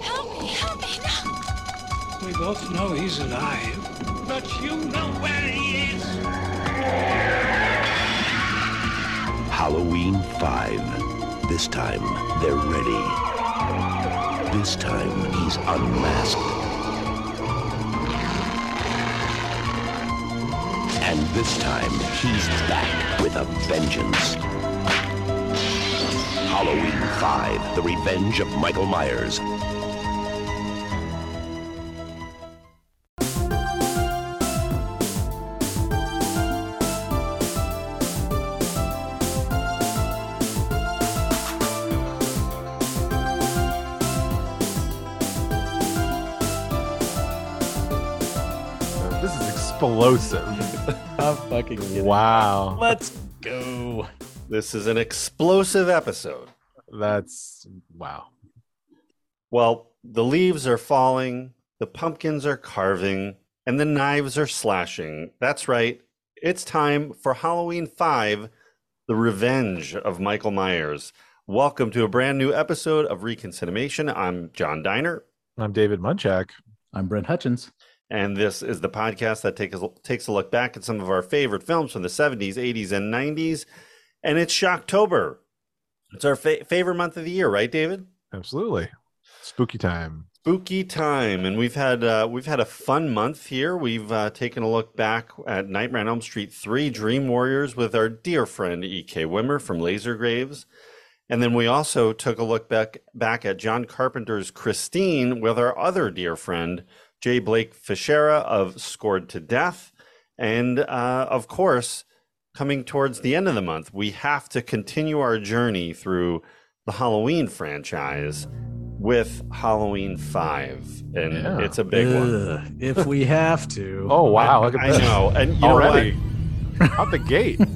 Help me, help me, no! We both know he's alive, but you know where he is. Halloween 5. This time, they're ready. This time, he's unmasked. And this time, he's back with a vengeance. Halloween 5, The Revenge of Michael Myers. This is explosive. I'm fucking kidding. Wow. Let's go. This is an explosive episode. That's wow. Well, the leaves are falling, the pumpkins are carving, and the knives are slashing. That's right. It's time for Halloween 5, The Revenge of Michael Myers. Welcome to a brand new episode of Reconcinimation. I'm John Diner, I'm David Munchak. I'm Brent Hutchins. and this is the podcast that takes takes a look back at some of our favorite films from the 70s, 80s, and 90s. And it's Shocktober. It's our fa- favorite month of the year, right, David? Absolutely. Spooky time. spooky time and we've had uh, we've had a fun month here we've uh, taken a look back at nightmare on elm street 3 dream warriors with our dear friend ek wimmer from laser graves and then we also took a look back back at john carpenter's christine with our other dear friend jay blake fichera of scored to death and uh, of course coming towards the end of the month we have to continue our journey through the halloween franchise with Halloween 5 and Yeah. it's a big one. If we have to. Oh wow, look at I this. know. And you know Already. what? Out the gate.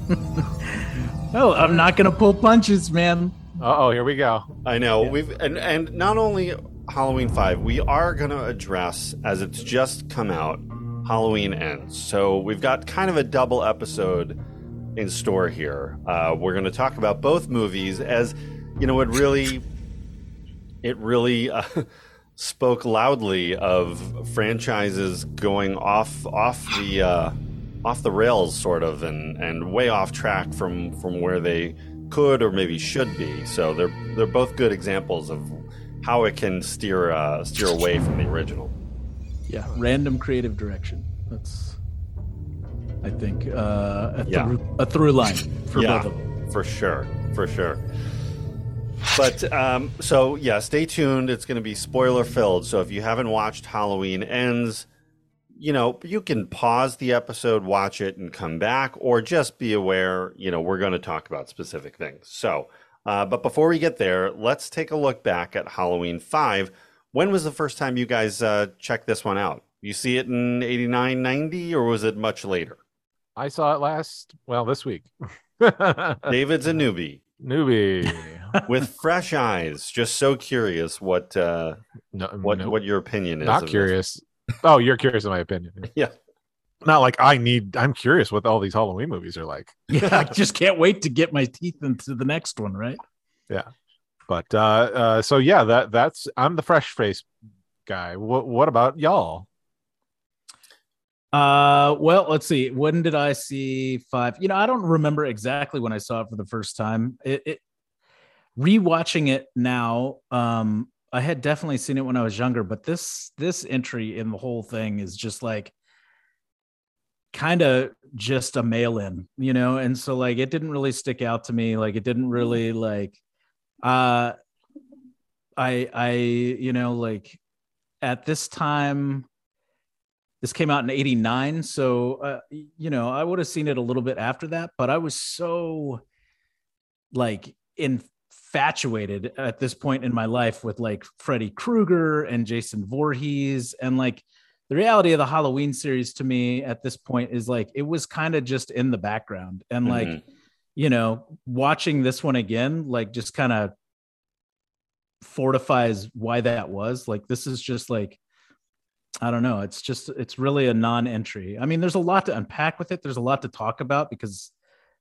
Oh, I'm not gonna pull punches, man. Uh oh, here we go. I know. We've and and not only Halloween 5, we are going to address as it's just come out Halloween ends. So we've got kind of a double episode in store here. Uh, we're going to talk about both movies as you know it really it really uh, spoke loudly of franchises going off off the uh, off the rails sort of and and way off track from from where they could or maybe should be so they're they're both good examples of how it can steer uh, steer away from the original Yeah, random creative direction. That's, I think, uh, a, Yeah. through, a through line for yeah both of them. for sure for sure. But um, so yeah stay tuned. It's going to be spoiler filled so if you haven't watched halloween ends you know you can pause the episode watch it and come back or just be aware you know we're going to talk about specific things. So uh, but before we get there let's take a look back at halloween 5 when was the first time you guys uh, checked this one out? You see it in 89 90 or was it much later I saw it last well this week. david's a newbie Newbie. with fresh eyes just so curious what uh No, what no, what your opinion is not of this. curious. Oh, you're curious in my opinion. Yeah. Not like I need I'm curious what all these Halloween movies are like. Yeah, I just can't wait to get my teeth into the next one. Right? Yeah. But uh uh so yeah, that that's I'm the fresh face guy. What what about y'all? Uh, well, let's see. When did I see five? You know, I don't remember exactly when I saw it for the first time. It, it rewatching it now. Um, I had definitely seen it when I was younger, but this this entry in the whole thing is just like kind of just a mail in, you know, and so like it didn't really stick out to me. Like it didn't really like uh I I you know like at this time this came out in 89 so uh, you know i would have seen it a little bit after that but i was so like infatuated at this point in my life with like freddy krueger and jason Voorhees. And like the reality of the halloween series to me at this point is like it was kind of just in the background. And like Mhm. you know watching this one again like just kind of fortifies why that was. Like this is just like I don't know. It's just it's really a non-entry. I mean, there's a lot to unpack with it. There's a lot to talk about because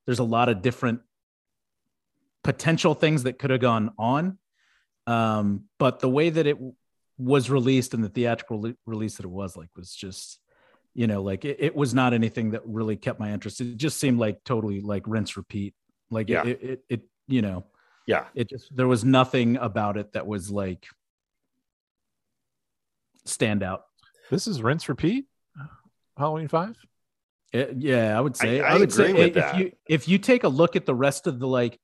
there's a lot of different potential things that could have gone on. Um, but the way that it w- was released and the theatrical le- release that it was like was just, you know, like it, it was not anything that really kept my interest. It just seemed like totally like rinse repeat. Like Yeah. it, it, it, you know, Yeah. it just there was nothing about it that was like stand out. This is rinse repeat. Halloween five. It- yeah, I would say. I I, would say with if that. you if you take a look at the rest of the like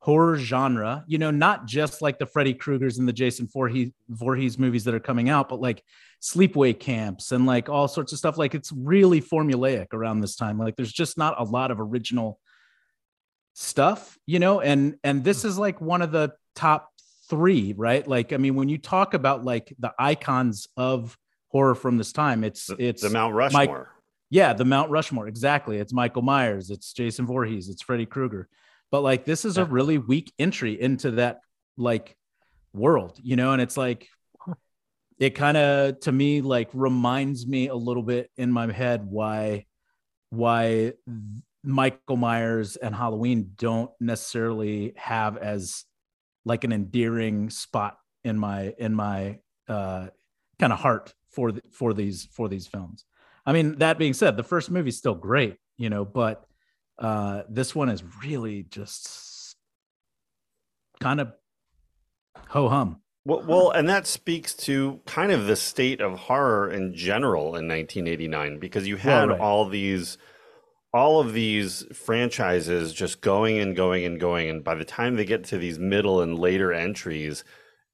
horror genre, you know, not just like the Freddy Krueger's and the Jason Voorhees, Voorhees movies that are coming out, but like sleepaway camps and like all sorts of stuff. Like it's really formulaic around this time. Like there's just not a lot of original stuff, you know, and and this is like one of the top three, right? Like, I mean, when you talk about like the icons of horror from this time, it's The, it's the Mount Mike- Rushmore. yeah, the Mount Rushmore. Exactly. It's Michael Myers, it's Jason Voorhees, it's Freddy Krueger. But like this is a really weak entry into that like world, you know, and it's like it kind of to me like reminds me a little bit in my head why why Michael Myers and Halloween don't necessarily have as like an endearing spot in my in my uh kind of heart for the, for these for these films. I mean, that being said, the first movie's still great, you know, but uh, this one is really just kind of ho hum. Well, well, and that speaks to kind of the state of horror in general in 1989 because you had right. all these all of these franchises just going and going and going and by the time they get to these middle and later entries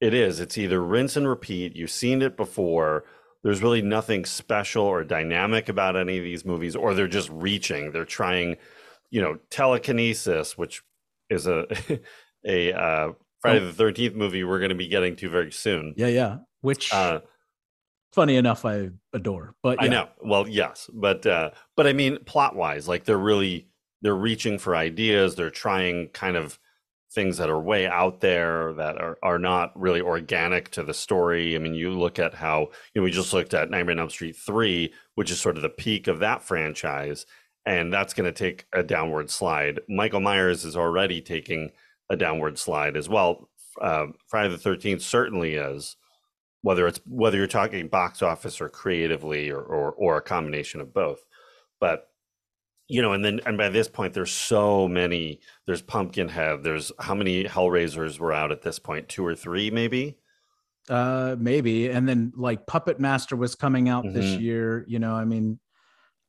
it is it's either rinse and repeat you've seen it before there's really nothing special or dynamic about any of these movies or they're just reaching they're trying you know telekinesis which is a a uh, Friday the Thirteenth movie we're going to be getting to very soon. Yeah, yeah. Which, Uh, funny enough, I adore. But I know. Well, yes, but uh, but I mean, plot wise, like they're really they're reaching for ideas. They're trying kind of things that are way out there that are are not really organic to the story. I mean, you look at how you know we just looked at Nightmare on Elm Street three, which is sort of the peak of that franchise, and that's going to take a downward slide. Michael Myers is already taking a downward slide as well. Uh, Friday the Thirteenth certainly is whether it's whether you're talking box office or creatively or, or or a combination of both but you know and then and by this point there's so many there's pumpkinhead there's how many hellraisers were out at this point? two or three maybe uh maybe and then like puppet master was coming out this Mhm. year you know i mean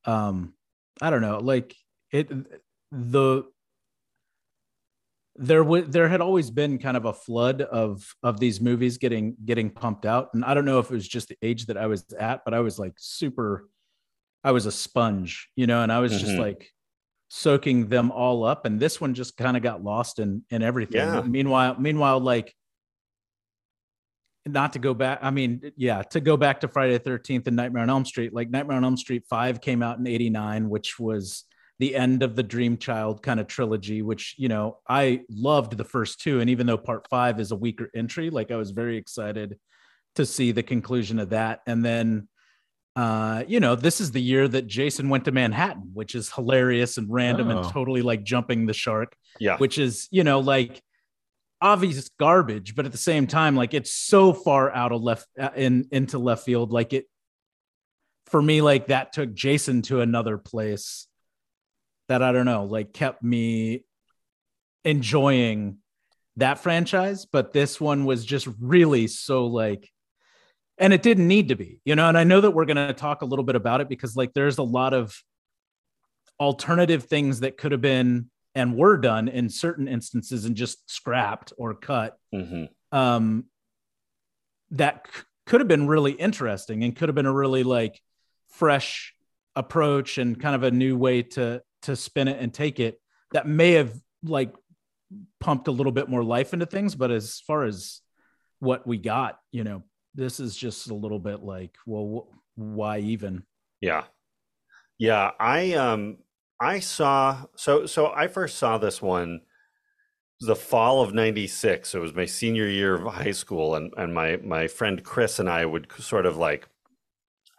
um i don't know like it the there was there had always been kind of a flood of of these movies getting getting pumped out and i don't know if it was just the age that i was at but i was like super i was a sponge you know and i was just Mhm. like soaking them all up and this one just kind of got lost in in everything Yeah. meanwhile meanwhile like not to go back i mean yeah to go back to friday the 13th and nightmare on elm street like nightmare on elm street 5 came out in 89 which was the end of the dream child kind of trilogy which you know i loved the first two and even though part 5 is a weaker entry like i was very excited to see the conclusion of that and then uh you know this is the year that jason went to manhattan which is hilarious and random Oh. and totally like jumping the shark yeah. which is you know like obvious garbage but at the same time like it's so far out of left uh, in into left field. Like it for me like that took jason to another place that i don't know like kept me enjoying that franchise. But this one was just really so like and it didn't need to be you know and i know that we're going to talk a little bit about it because like there's a lot of alternative things that could have been and were done in certain instances and just scrapped or cut hmm um that c- could have been really interesting and could have been a really like fresh approach and kind of a new way to to spin it and take it that may have like pumped a little bit more life into things. But as far as what we got you know this is just a little bit like well wh- why even Yeah. Yeah, I um I saw so so I first saw this one the fall of 96. It was my senior year of high school and and my my friend Chris and I would sort of like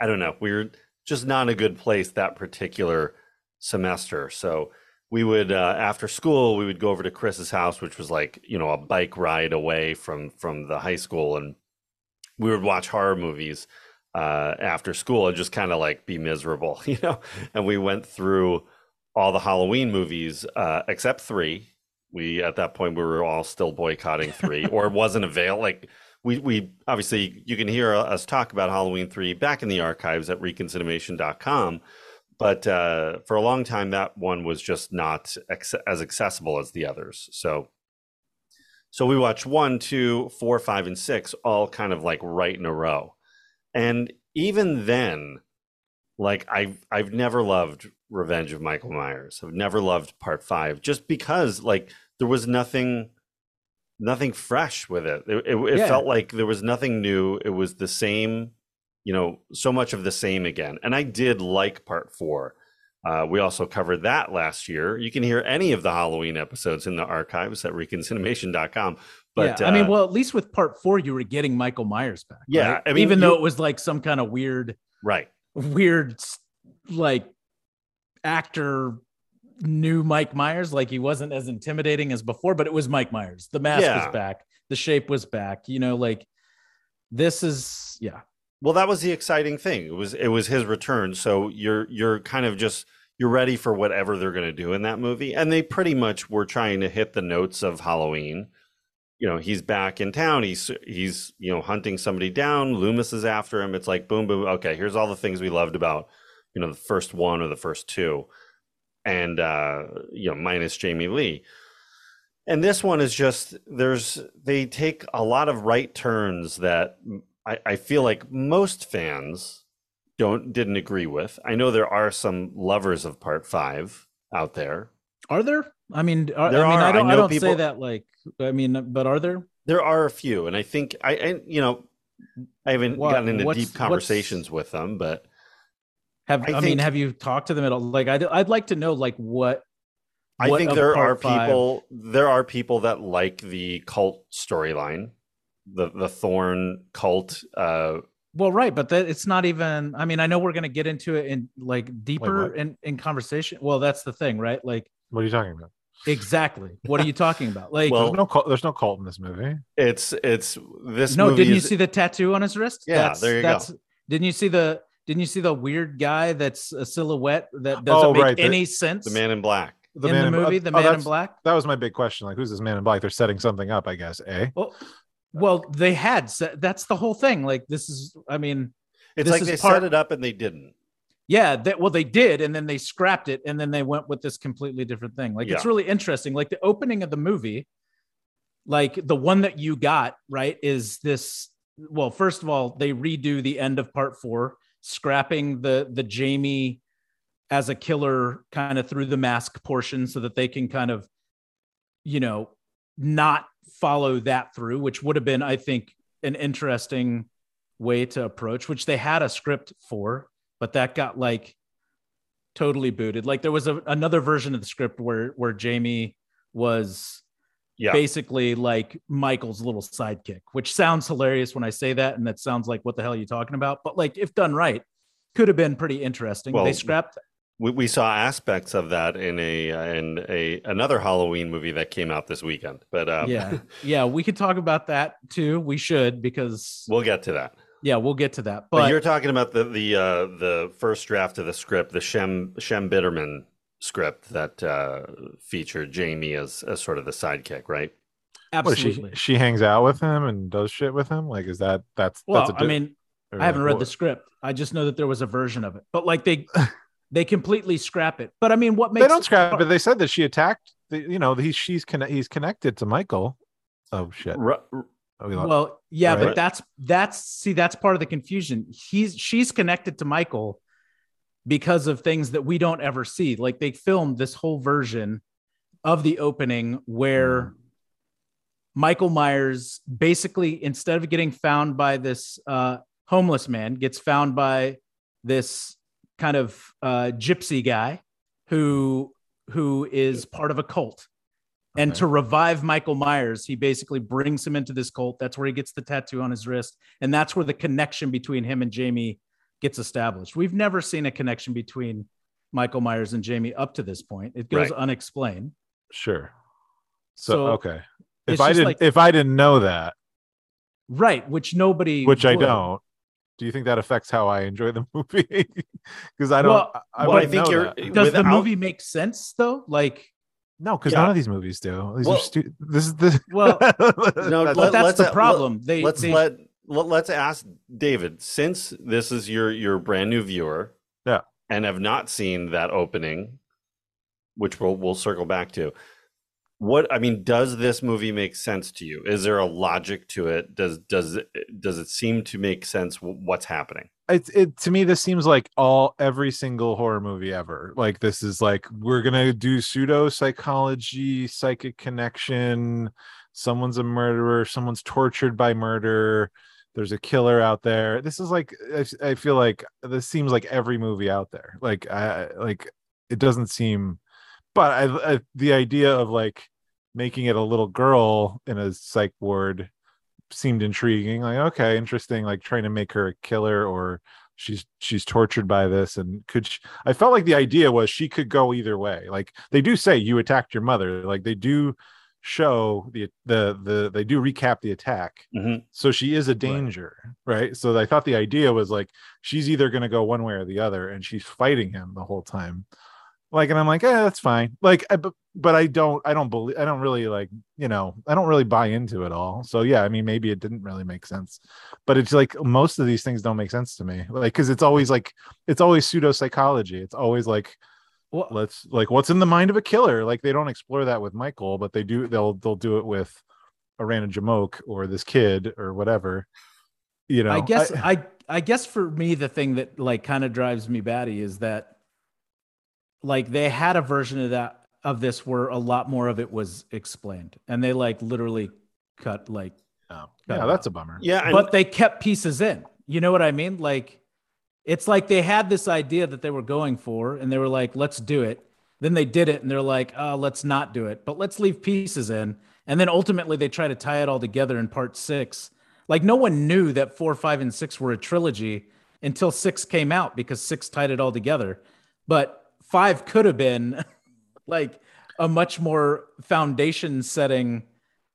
I don't know, we were just not a good place that particular semester. So we would uh, after school we would go over to Chris's house, which was like you know a bike ride away from from the high school, and we would watch horror movies uh, after school and just kind of like be miserable, you know. And we went through all the Halloween movies uh, except three. We at that point we were all still boycotting three, or it wasn't available. like we we obviously you can hear us talk about Halloween three back in the archives at reconcinimation.com but uh, for a long time that one was just not ex- as accessible as the others so so we watched one two four five and six all kind of like right in a row. And even then like i've i've never loved revenge of michael myers. I've never loved part five just because like there was nothing nothing fresh with it. It, it, it Yeah. felt like there was nothing new. It was the same you know so much of the same again. And i did like part four uh, we also covered that last year you can hear any of the halloween episodes in the archives at reconcinimation.com but yeah, I mean, uh, well, at least with part four, you were getting Michael Myers back. Yeah, right? I mean, even though it was like some kind of weird, right weird, like actor new Mike Myers. Like he wasn't as intimidating as before, but it was Mike Myers. The mask Yeah. was back, the shape was back. You know, like this is yeah. Well, that was the exciting thing. It was it was his return. So you're you're kind of just you're ready for whatever they're going to do in that movie, and they pretty much were trying to hit the notes of Halloween. You know, he's back in town. He's he's you know hunting somebody down. Loomis is after him. It's like boom boom. Okay, here's all the things we loved about you know the first one or the first two, and uh, you know minus Jamie Lee. And this one is just there's they take a lot of right turns that I, I feel like most fans don't didn't agree with. I know there are some lovers of part five out there. Are there? I mean, uh, are, There I mean, are. I I don't. I, know don't say that like. I mean, but are there? There are a few, and I think I, I you know I haven't What- gotten into deep conversations with them, but Have I I, mean, have you talked to them at all? Like, I'd, I'd like to know like what. I what think there are five- people there are people that like the cult storyline, the the Thorn cult. Uh, Well, right, but that it's not even. I mean, I know we're gonna get into it in like deeper what? in in conversation. Well, that's the thing, right? Like, What are you talking about? exactly. What are you talking about? Like, Well, There's no cult. There's no cult in this movie. it's it's this. no, movie didn't you see the tattoo on his wrist? Yeah, there you go. Didn't you see the? Didn't you see the weird guy that's a silhouette that doesn't Oh, make right, the- any sense the Man in Black? The in the in- movie? uh, the oh, man in black. That was my big question. Like, who's this man in black? They're setting something up, I guess. Eh? Well, well, they had. That's the whole thing. Like, this is. I mean, It's like they part- set it up and they didn't. Yeah, that well, they did, and then they scrapped it, and then they went with this completely different thing. Like it's really interesting. Like the opening of the movie, like the one that you got right is this. Well, first of all, they redo the end of part four, scrapping the the Jamie as a killer kind of through the mask portion, so that they can kind of, you know, not follow that through, which would have been, I think, an interesting way to approach, which they had a script for, but that got like totally booted. Like there was a, another version of the script where where Jamie was Yeah. basically like Michael's little sidekick, which sounds hilarious when I say that, and that sounds like what the hell are you talking about? But like if done right, could have been pretty interesting. Well, they scrapped We, we saw aspects of that in a in a another Halloween movie that came out this weekend, but um, yeah. Yeah, we could talk about that too. We should because we'll get to that. yeah, we'll get to that. But, But, you're talking about the the uh, the first draft of the script, the Shem Shem Bitterman script that uh, featured Jamie as as sort of the sidekick, right? What is absolutely. she? She hangs out with him and does shit with him. Like, is that that's well, that's a I di- mean, I haven't read what- the script. I just know that there was a version of it. But like they they completely scrap it. But I mean, what makes They don't scrap it. They said that she attacked. The, you know, he's she's conne- he's connected to Michael. Oh shit. Ru- Oh, we lost- Well, yeah, Right. but that's that's see that's part of the confusion. He's she's connected to Michael because of things that we don't ever see. Like they filmed this whole version of the opening where Mm. Michael Myers basically instead of getting found by this uh, homeless man, gets found by this kind of uh, gypsy guy who who is part of a cult. And to revive Michael Myers, he basically brings him into this cult. That's where he gets the tattoo on his wrist. And that's where the connection between him and Jamie gets established. We've never seen a connection between Michael Myers and Jamie up to this point. It goes Right. unexplained. Sure. So, So, okay. If I didn't like- if I didn't know that, Right, which nobody which I don't, do you think that affects how I enjoy the movie? Because I don't Well, I, I well, I think you're that. Does the movie make sense though? Like No, because Yeah. none of these movies do. These Well- are stu- this is the Well, No, That's- but let- that's let's the let- problem. they let's they, let, let let's ask David since this is your your brand new viewer, Yeah. and have not seen that opening, which we'll we'll circle back to. What I mean, does this movie make sense to you? Is there a logic to it? Does does it does it seem to make sense? What's happening? it's it to me this seems like all every single horror movie ever like this is like we're gonna do pseudo psychology psychic connection someone's a murderer someone's tortured by murder there's a killer out there this is like i, I feel like this seems like every movie out there like i like it doesn't seem but I, I the idea of like making it a little girl in a psych ward seemed intriguing. Like okay interesting like trying to make her a killer or she's she's tortured by this and could she, i felt like the idea was she could go either way. Like they do say you attacked your mother. Like they do show the the the they do recap the attack. Mhm. so she is a danger right, so i thought the idea was like she's either going to go one way or the other and she's fighting him the whole time. Like and i'm like yeah that's fine. Like I, but, but i don't i don't believe i don't really like you know i don't really buy into it all. So yeah i mean maybe it didn't really make sense but it's like most of these things don't make sense to me like because it's always like it's always pseudo psychology it's always like well, let's like what's in the mind of a killer? Like they don't explore that with michael but they do they'll they'll do it with arana jamoke or this kid or whatever you know? I guess I, I guess for me the thing that like kind of drives me batty is that like they had a version of that of this where a lot more of it was explained and they like literally cut like oh, cut yeah that's out. a bummer Yeah, and, but they kept pieces in. You know what I mean? Like it's like they had this idea that they were going for and they were like, let's do it. Then they did it and they're like, oh, let's not do it, but let's leave pieces in. And then ultimately they try to tie it all together in part six. Like no one knew that four, five, and six were a trilogy until six came out because six tied it all together. But five could have been like a much more foundation setting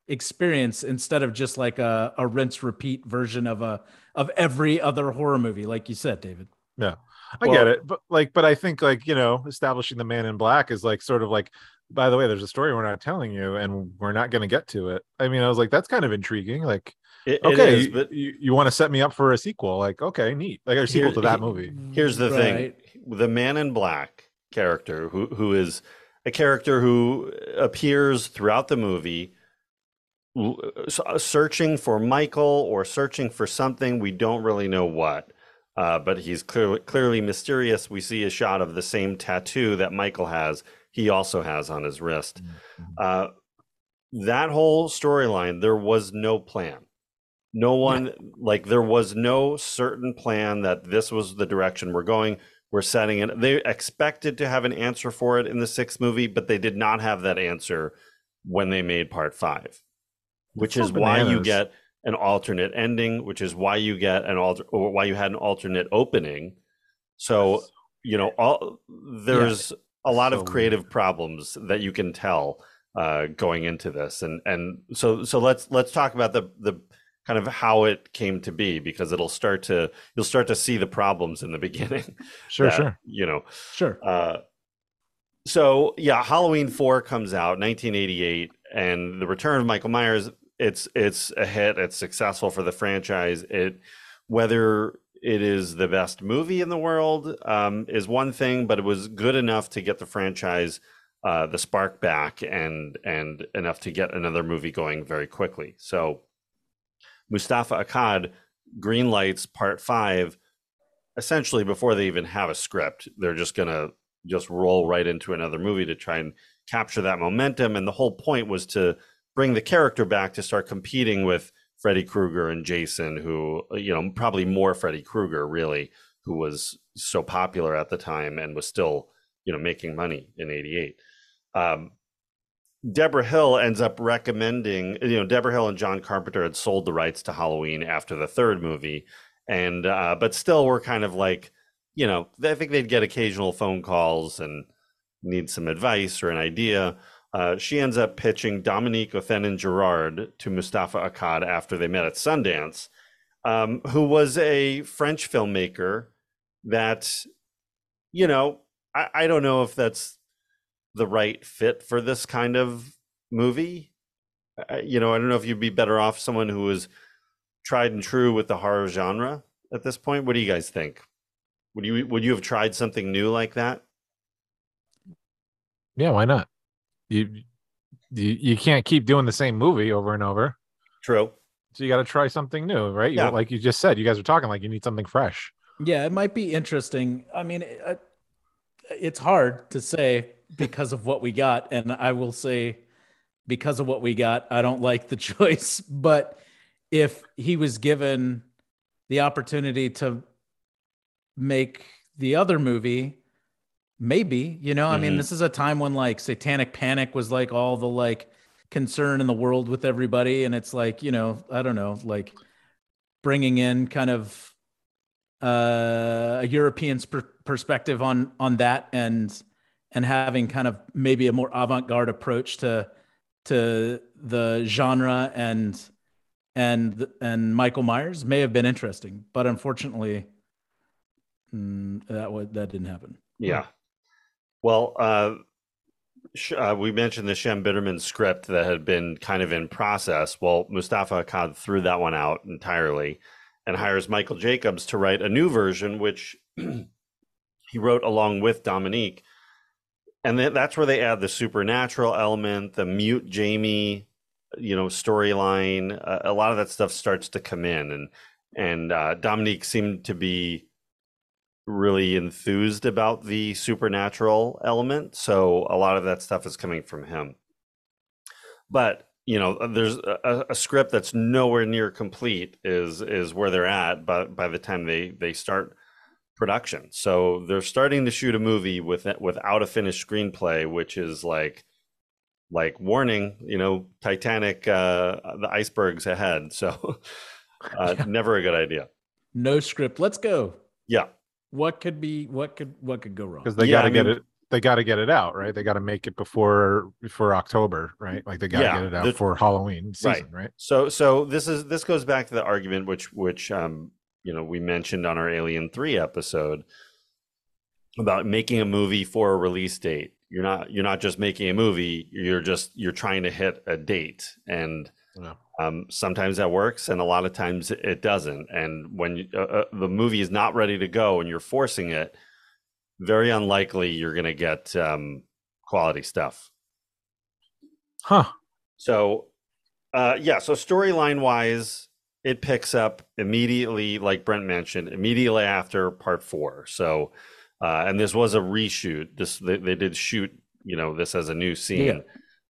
experience instead of just like a, a rinse repeat version of a of every other horror movie like you said david Yeah. I Well- get it, but like, but I think like you know, establishing the man in black is like sort of like. By the way, there's a story we're not telling you, and we're not going to get to it. I mean, I was like, that's kind of intriguing. Like, it, it okay, is, you, but you, you want to set me up for a sequel? Like, okay, neat. Like a sequel Here- to that movie. Here's the thing: the Man in Black character, who who is a character who appears throughout the movie, searching for Michael or searching for something we don't really know what. Uh, but he's clearly clearly mysterious. We see a shot of the same tattoo that Michael has. He also has on his wrist. Uh, that whole storyline, there was no plan. No one like there was no certain plan that this was the direction we're going. We're setting it. They expected to have an answer for it in the sixth movie, but they did not have that answer when they made part five, which That's is why you get an alternate ending, which is why you get an alter or why you had an alternate opening. So you know, all there's a lot So of creative problems that you can tell uh, going into this, and and so so let's let's talk about the the kind of how it came to be because it'll start to you'll start to see the problems in the beginning. Sure, that, sure. You know, sure uh, so yeah, Halloween four comes out 1988, and the return of Michael Myers. It's it's a hit. It's successful for the franchise. It whether it is the best movie in the world um, is one thing, but it was good enough to get the franchise uh, the spark back and and enough to get another movie going very quickly. So Moustapha Akkad green lights part five essentially before they even have a script. They're just gonna just roll right into another movie to try and capture that momentum. And the whole point was to bring the character back to start competing with Freddy Krueger and Jason, who, you know, probably more Freddy Krueger, really, who was so popular at the time and was still, you know, making money in 88. Um, Debra Hill ends up recommending, you know, Debra Hill and John Carpenter had sold the rights to Halloween after the third movie. And, uh, but still, we're kind of like, you know, I think they'd get occasional phone calls and need some advice or an idea. Uh, she ends up pitching Dominique Othenin Girard to Moustapha Akkad after they met at Sundance, um, who was a French filmmaker that, you know, I, I don't know if that's the right fit for this kind of movie. I, you know, I don't know if you'd be better off someone who is tried and true with the horror genre at this point. What do you guys think? Would you would you have tried something new like that? Yeah, why not? You you you can't keep doing the same movie over and over. True. So you got to try something new, right? You, Yeah. like you just said, you guys are talking like you need something fresh. Yeah, it might be interesting. I mean, it, uh, it's hard to say because of what we got, and I will say because of what we got, I don't like the choice. But if he was given the opportunity to make the other movie, maybe you know. I mean, Mhm. this is a time when like Satanic Panic was like all the like concern in the world with everybody, and it's like you know, I don't know, like bringing in kind of uh, a European per- perspective on on that and and having kind of maybe a more avant-garde approach to to the genre and and and Michael Myers may have been interesting, but unfortunately, mm, that was that didn't happen. Yeah. Well, uh, uh, we mentioned the Shem Bitterman script that had been kind of in process. Well, Moustapha Akkad threw that one out entirely and hires Michael Jacobs to write a new version, which he wrote along with Dominique. And then that's where they add the supernatural element, the mute Jamie, you know, storyline. Uh, a lot of that stuff starts to come in, and and uh, Dominique seemed to be really enthused about the supernatural element. So a lot of that stuff is coming from him. But you know, there's a, a script that's nowhere near complete is is where they're at. But by the time they they start production, so they're starting to shoot a movie with without a finished screenplay, which is like like warning, you know, Titanic, uh, the icebergs ahead. So uh, Yeah. never a good idea. No script. Let's go. Yeah. What could be? What could? What could go wrong? because they Yeah, got to I get mean- it. They got to get it out, right? They got to make it before before October, right? Like they got to Yeah, get it out the- for Halloween Right. season, right? So so this is this goes back to the argument which which um you know we mentioned on our Alien 3 episode about making a movie for a release date. You're not you're not just making a movie, you're just you're trying to hit a date and Yeah. um, sometimes that works and a lot of times it doesn't. And when you, uh, uh, the movie is not ready to go and you're forcing it, very unlikely you're going to get um, quality stuff. Huh? So, uh, yeah. So storyline wise, it picks up immediately, like Brent mentioned, immediately after part four. So, uh, and this was a reshoot. This they, they did shoot, you know, this as a new scene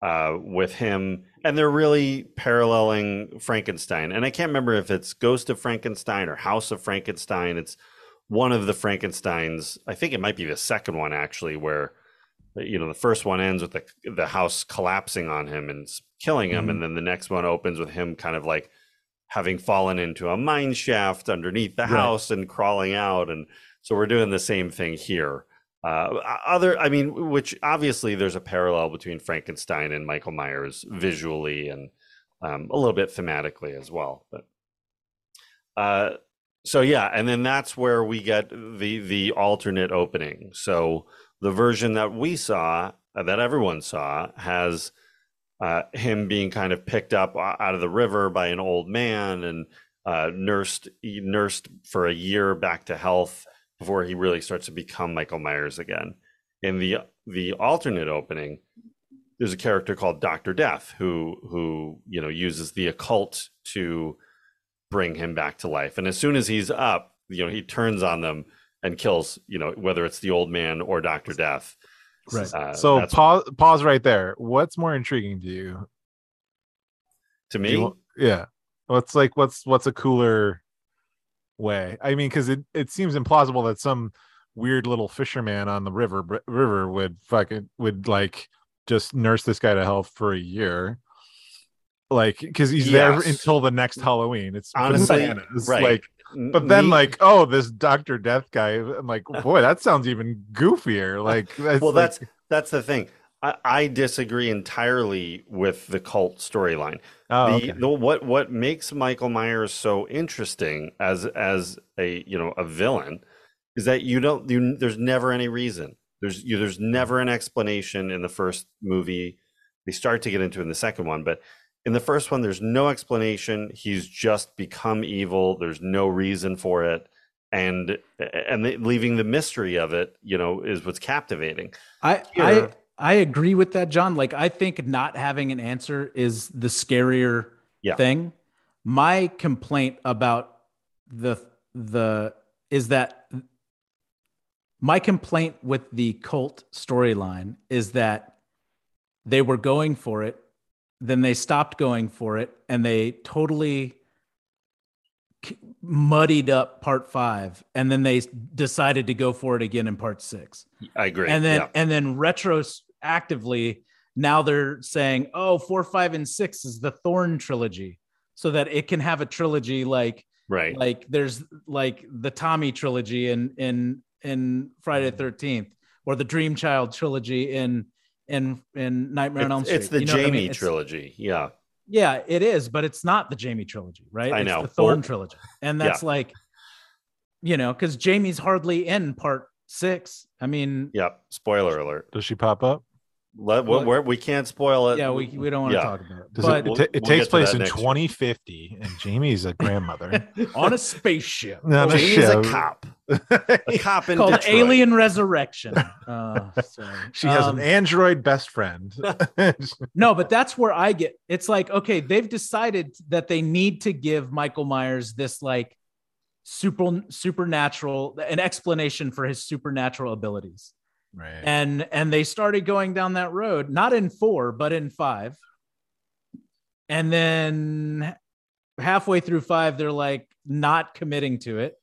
uh, with him, and they're really paralleling Frankenstein. And I can't remember if it's Ghost of Frankenstein or House of Frankenstein. It's one of the Frankenstein's. I think it might be the second one actually, where you know the first one ends with the the house collapsing on him and killing him, and then the next one opens with him kind of like having fallen into a mine shaft underneath the Right. house and crawling out, and so we're doing the same thing here. Uh, other, I mean, which obviously there's a parallel between Frankenstein and Michael Myers visually and um, a little bit thematically as well. But uh, so yeah, and then that's where we get the the alternate opening. So the version that we saw, that everyone saw, has uh, him being kind of picked up out of the river by an old man and uh, nursed nursed for a year back to health before he really starts to become Michael Myers again. In the the alternate opening, there's a character called Doctor Death who who you know uses the occult to bring him back to life. And as soon as he's up, you know, he turns on them and kills, you know, whether it's the old man or Doctor Death. Right. Uh, So pause pause right there. What's more intriguing to you? to me, you yeah. What's like what's what's a cooler way? I mean, because it it seems implausible that some weird little fisherman on the river river would fucking would like just nurse this guy to health for a year. Like, because he's there until the next Halloween. It's Honestly, bananas. right. Like, But then, me- like, oh, this Doctor Death guy. I'm like, boy, that sounds even goofier. Like, that's well, like- that's that's the thing. I, I disagree entirely with the cult storyline. oh, the, okay. the what what makes Michael Myers so interesting as as a you know a villain is that you don't you, there's never any reason. There's you, there's never an explanation in the first movie. They start to get into in the second one, but in the first one, there's no explanation. He's just become evil. There's no reason for it, and and the, leaving the mystery of it, you know, is what's captivating. I Here- I I agree with that, John. Like I think not having an answer is the scarier Yeah. thing. My complaint about the the is that my complaint with the cult storyline is that they were going for it, then they stopped going for it, and they totally muddied up part five, and then they decided to go for it again in part six I agree. and then yeah. and then retroactively now they're saying oh four five and six is the thorn trilogy so that it can have a trilogy like right. like there's like the tommy trilogy in in in friday the mm-hmm. 13th or the dream child trilogy in in in nightmare on elm It's, street it's the You know what I Jamie mean? It's- trilogy. Yeah. yeah it is but it's not the jamie trilogy right I it's know. the thorn Well- trilogy and that's like you know because jamie's hardly in part six i mean Yep. Spoiler alert. Does she pop up? Let, Well- we're, we can't spoil it. yeah we, we don't want to Yeah. talk about it Does but it, it, ta- it we'll takes place in next year. 2050, and Jamie's a grandmother. on a spaceship Not a Jamie's a show. cop. A cop in called Detroit. Alien Resurrection. Uh, she has um, an android best friend. No, but that's where I get. It's like okay, they've decided that they need to give Michael Myers this like super supernatural an explanation for his supernatural abilities. Right. and and they started going down that road not in four but in five and then halfway through five they're like not committing to it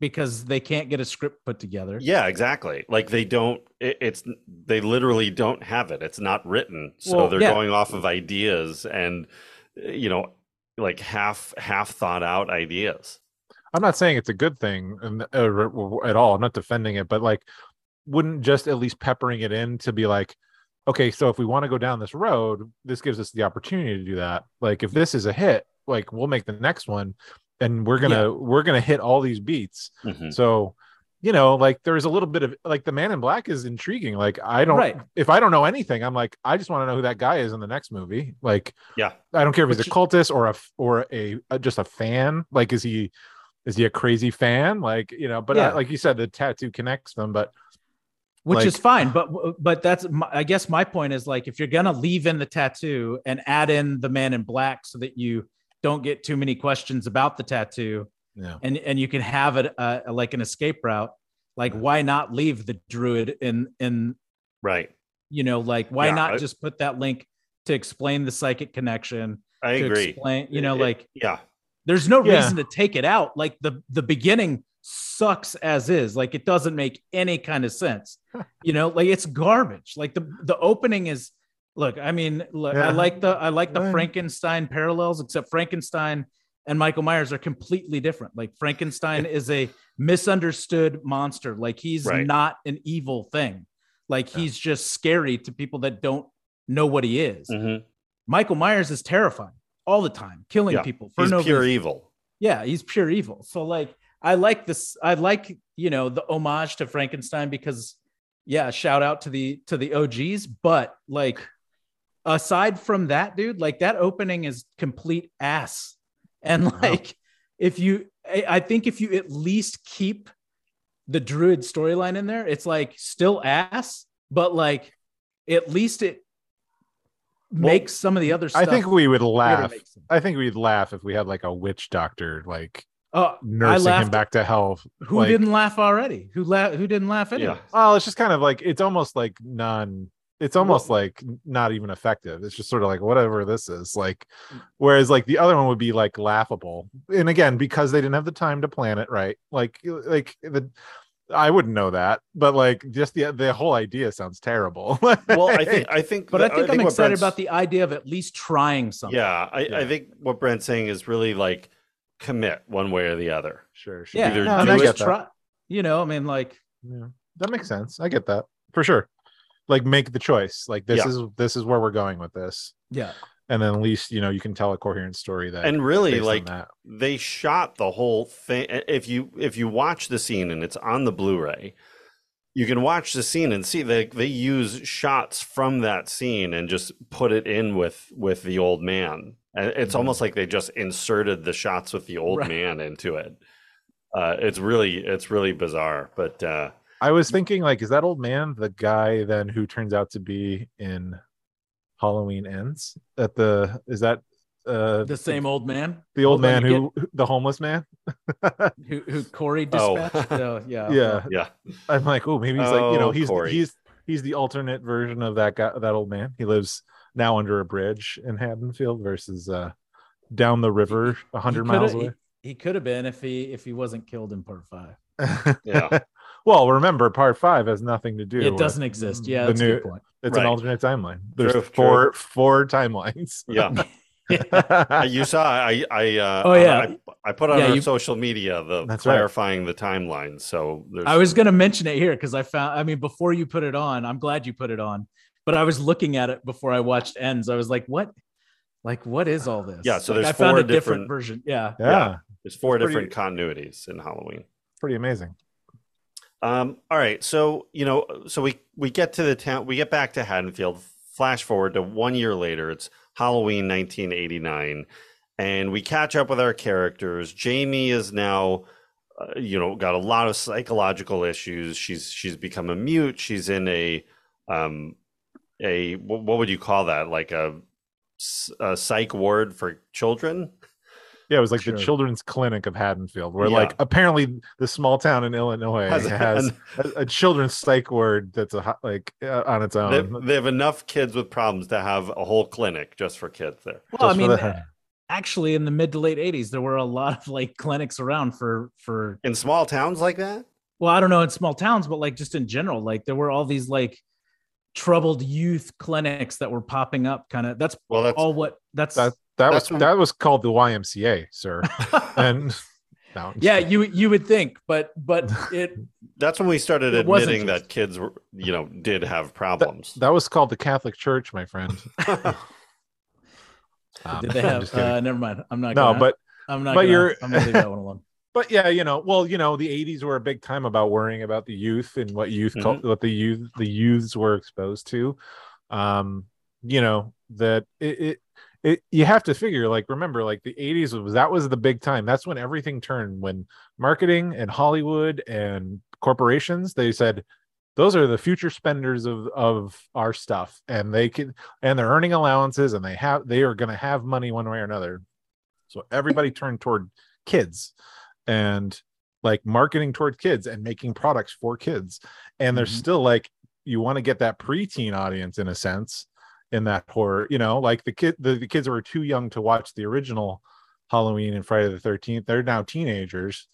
because they can't get a script put together Yeah, exactly. Like they don't. It, it's they literally don't have it. It's not written, so Well, they're yeah. going off of ideas and uh, you know, like half half thought out ideas. I'm not saying it's a good thing and, uh, at all. I'm not defending it, but like, wouldn't just at least peppering it in to be like, okay, so if we want to go down this road, this gives us the opportunity to do that. Like, if this is a hit, like we'll make the next one, and we're gonna we're gonna hit all these beats. Mhm. So, you know, like there's a little bit of like the Man in Black is intriguing. Like, I don't Right. if I don't know anything, I'm like, I just want to know who that guy is in the next movie. Like, Yeah. I don't care if he's Which a cultist or a, or a, a just a fan. Like, is he is he a crazy fan? Like, you know, but uh, Yeah. like you said, the tattoo connects them. But which Like- is fine but but that's my, i guess my point is like if you're gonna leave in the tattoo and add in the man in black so that you don't get too many questions about the tattoo yeah, and and you can have it uh, like an escape route like why not leave the druid in in Right. you know like why Yeah, not I- just put that link to explain the psychic connection I to agree. explain you know It- like Yeah. there's no Yeah. reason to take it out like the the beginning sucks as is like it doesn't make any kind of sense you know like it's garbage like the the opening is look i mean look, Yeah. i like the i like the Yeah. frankenstein parallels except frankenstein and michael myers are completely different like frankenstein is a misunderstood monster like he's Right. not an evil thing like he's just scary to people that don't know what he is Mhm. michael myers is terrifying all the time killing Yeah. people for He's no pure reason evil. yeah he's pure evil so like i like this i like you know the homage to frankenstein because yeah shout out to the to the og's but like aside from that dude like that opening is complete ass. And like if you I, I think if you at least keep the druid storyline in there it's like still ass but like at least it makes some of the other stuff I think we would laugh. I think we'd laugh if we had like a witch doctor like Oh, nursing him laughed- back to health. Who like, didn't laugh already? Who la- Who didn't laugh anyway? Yeah. Well, it's just kind of like it's almost like non. It's almost like not even effective. It's just sort of like whatever this is. Like, whereas like the other one would be like laughable. And again, because they didn't have the time to plan it right. Like, like the I wouldn't know that, but like just the the whole idea sounds terrible. Well, I think I think But I think, I'm what excited Brent's- about the idea of at least trying something. Yeah, I, I think what Brent's saying is really like commit one way or the other. Sure, sure. Yeah, Either No, do I just get that. try- You know, I mean, like Yeah, that makes sense. I get that for sure. Like make the choice. Like this Yeah. is this is where we're going with this, yeah, and then at least you know you can tell a coherent story that. And really, like that. they shot the whole thing. If you if you watch the scene and it's on the Blu-ray, you can watch the scene and see they they use shots from that scene and just put it in with with the old man. And it's Mhm. almost like they just inserted the shots with the old Right. man into it. Uh, it's really it's really bizarre, but uh, I was thinking, like, is that old man the guy then who turns out to be in Halloween Ends? At the is that uh the same old man, the old Hold on, man you who the homeless man? who who Corey Oh. dispatched. Oh, yeah, yeah, yeah, I'm like, oh, maybe he's like, you know, Oh, he's Corey. he's he's the alternate version of that guy, that old man. He lives now under a bridge in Haddonfield versus uh down the river a hundred miles away. He, he could have been if he if he wasn't killed in part five. Yeah. well, remember, part five has nothing to do. It doesn't exist. Yeah, the that's a new- good point. It's Right. an alternate timeline. There's True, four four timelines. yeah. You saw I I uh, Oh, yeah. I, I put on Yeah, you- social media the That's right. clarifying the timeline. So there's I was gonna mention it here because I found. I mean, before you put it on, I'm glad you put it on. But I was looking at it before I watched Ends. I was like, what? Like, what is all this? Yeah, so Like, there's I found four a different different- version. Yeah. yeah, there's four It's different pretty- continuities in Halloween. pretty amazing. Um, all right, so you know, so we we get to the town, we get back to Haddonfield. Flash forward to one year later. It's Halloween 1989, and we catch up with our characters. Jamie is now, uh, you know, got a lot of psychological issues. She's she's become a mute. She's in a um a what would you call that? Like a psych ward for children. Yeah, it was like Sure. the children's clinic of Haddonfield, where Yeah. like apparently the small town in Illinois Has has, an- a, a children's psych ward that's a ho- like uh, on its own. they have enough kids with problems to have a whole clinic just for kids there. Well, I Just for mean, the- actually, in the mid to late '80s, there were a lot of like clinics around for for. In small towns like that? Well, I don't know in small towns, but like just in general, like there were all these like troubled youth clinics that were popping up. Kind of. That's Well, that's all. What that's. that that was That's that was called the YMCA, sir. and no, yeah, kidding. you you would think, but but it that's when we started admitting just- that kids were, you know, did have problems. that was called the Catholic Church, my friend. Um, did they have? Uh, never mind. I'm not. no, gonna, but I'm not. but gonna, you're- I'm gonna leave that one alone. But yeah, you know, well, you know, the '80s were a big time about worrying about the youth and what youth, cul- what the youth, the youths were exposed to. Um, you know that it, it, it, you have to figure, like, remember, like the '80s was that was the big time. That's when everything turned. When marketing and Hollywood and corporations, they said. Those are the future spenders of, of our stuff, and they can and they're earning allowances, and they have they are going to have money one way or another. So everybody turned toward kids and like marketing toward kids and making products for kids. And there's Mhm. still like you want to get that preteen audience in a sense in that horror, you know, like the kid the, the kids who were too young to watch the original Halloween and Friday the 13th, they're now teenagers.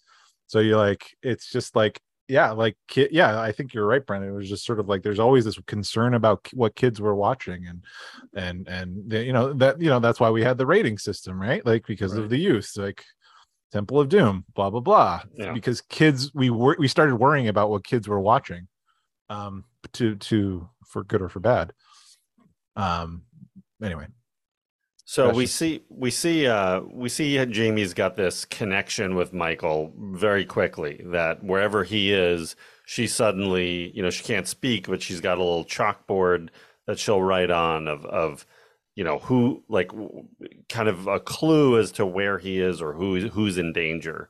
So you're like, it's just like, yeah, like kid, yeah, I think you're right, Brendan. It was just sort of like there's always this concern about what kids were watching, and and and you know that you know that's why we had the rating system, right? Like because Right. of the youth, like Temple of Doom, blah blah blah. Yeah. Because kids, we were we started worrying about what kids were watching, um, to to for good or for bad. Um, anyway, So we Precious. see we see uh we see Jamie's got this connection with Michael very quickly that wherever he is, she suddenly, you know, she can't speak, but she's got a little chalkboard that she'll write on of of you know who like kind of a clue as to where he is or who who's in danger.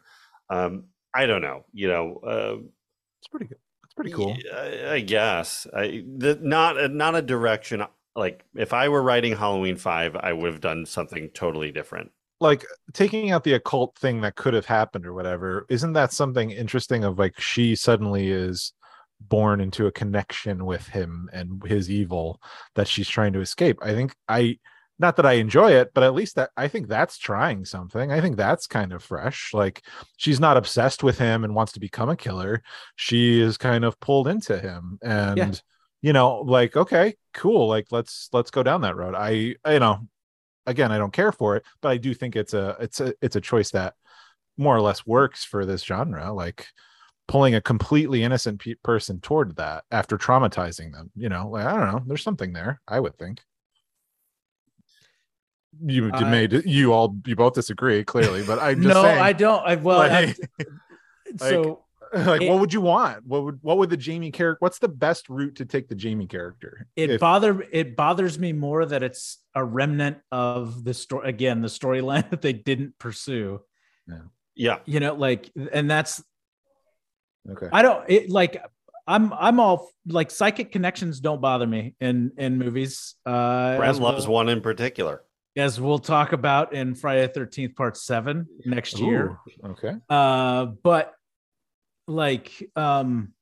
Um I don't know, you know, uh it's pretty good. It's pretty cool. I, I guess I the, not not a direction like if I were writing Halloween 5, I would have done something totally different. like taking out the occult thing that could have happened or whatever isn't that something interesting of like she suddenly is born into a connection with him and his evil that she's trying to escape. I think i not that i enjoy it but at least that i think that's trying something. I think that's kind of fresh. Like she's not obsessed with him and wants to become a killer. She is kind of pulled into him and you know like okay cool. Like let's let's go down that road. I you know again i don't care for it but i do think it's a it's a it's a choice that more or less works for this genre. Like pulling a completely innocent pe- person toward that after traumatizing them you know like i don't know there's something there i would think you I- made you all you both disagree clearly but i'm just no, saying I don't. I well, I- so like It- what would you want what would what would the jamie character what's the best route to take the jamie character it If- bother it bothers me more that it's a remnant of the story again the storyline that they didn't pursue Yeah. you know like and that's okay. I don't it like i'm i'm all like psychic connections don't bother me in in movies uh as loves we'll, one in particular. as we'll talk about in friday the 13th part 7 next year. okay. Uh but like um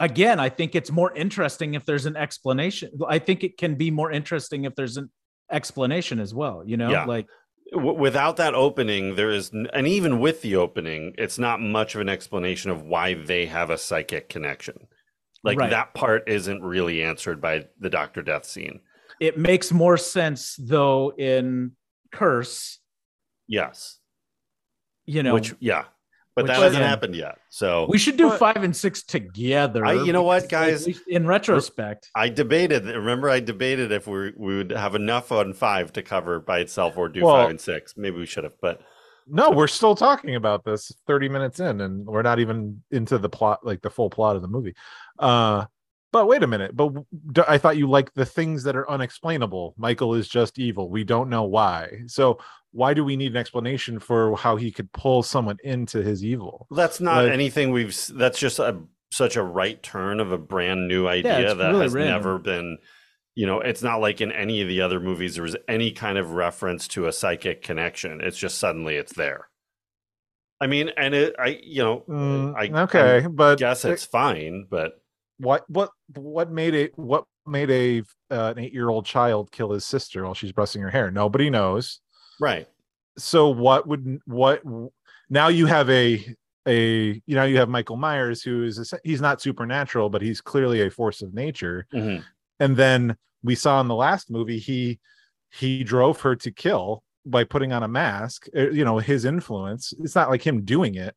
again i think it's more interesting if there's an explanation. I think it can be more interesting if there's an explanation as well you know? Yeah. like W- without that opening, there is, and even with the opening, it's not much of an explanation of why they have a psychic connection. Like Right. that part isn't really answered by the Doctor Death scene. it makes more sense though in curse Yes. you know which, yeah. But which- that hasn't Yeah. happened yet. So we should do But- five and six together I- you know what, guys? in retrospect I debated. Remember, I debated if we we would have enough on five to cover by itself or do Well- five and six. Maybe we should have, but No, we're still talking about this 30 minutes in, and we're not even into the plot, like the full plot of the movie. Uh, but wait a minute. But i thought you liked the things that are unexplainable. Michael is just evil. We don't know why. So why do we need an explanation for how he could pull someone into his evil? that's not Like- anything we've. That's just a such a right turn of a brand new idea it's that really has random. never been. You know, it's not like in any of the other movies there was any kind of reference to a psychic connection. It's just suddenly it's there. I mean, and it, I, you know, Mm, I okay, I but guess it's fine, but what what what made it what made a uh, an eight year old child kill his sister while she's brushing her hair? Nobody knows. right. so what would what now you have a a you know you have michael myers who is a, he's not supernatural but he's clearly a force of nature Mhm. and then we saw in the last movie he he drove her to kill by putting on a mask Uh, you know his influence it's not like him doing it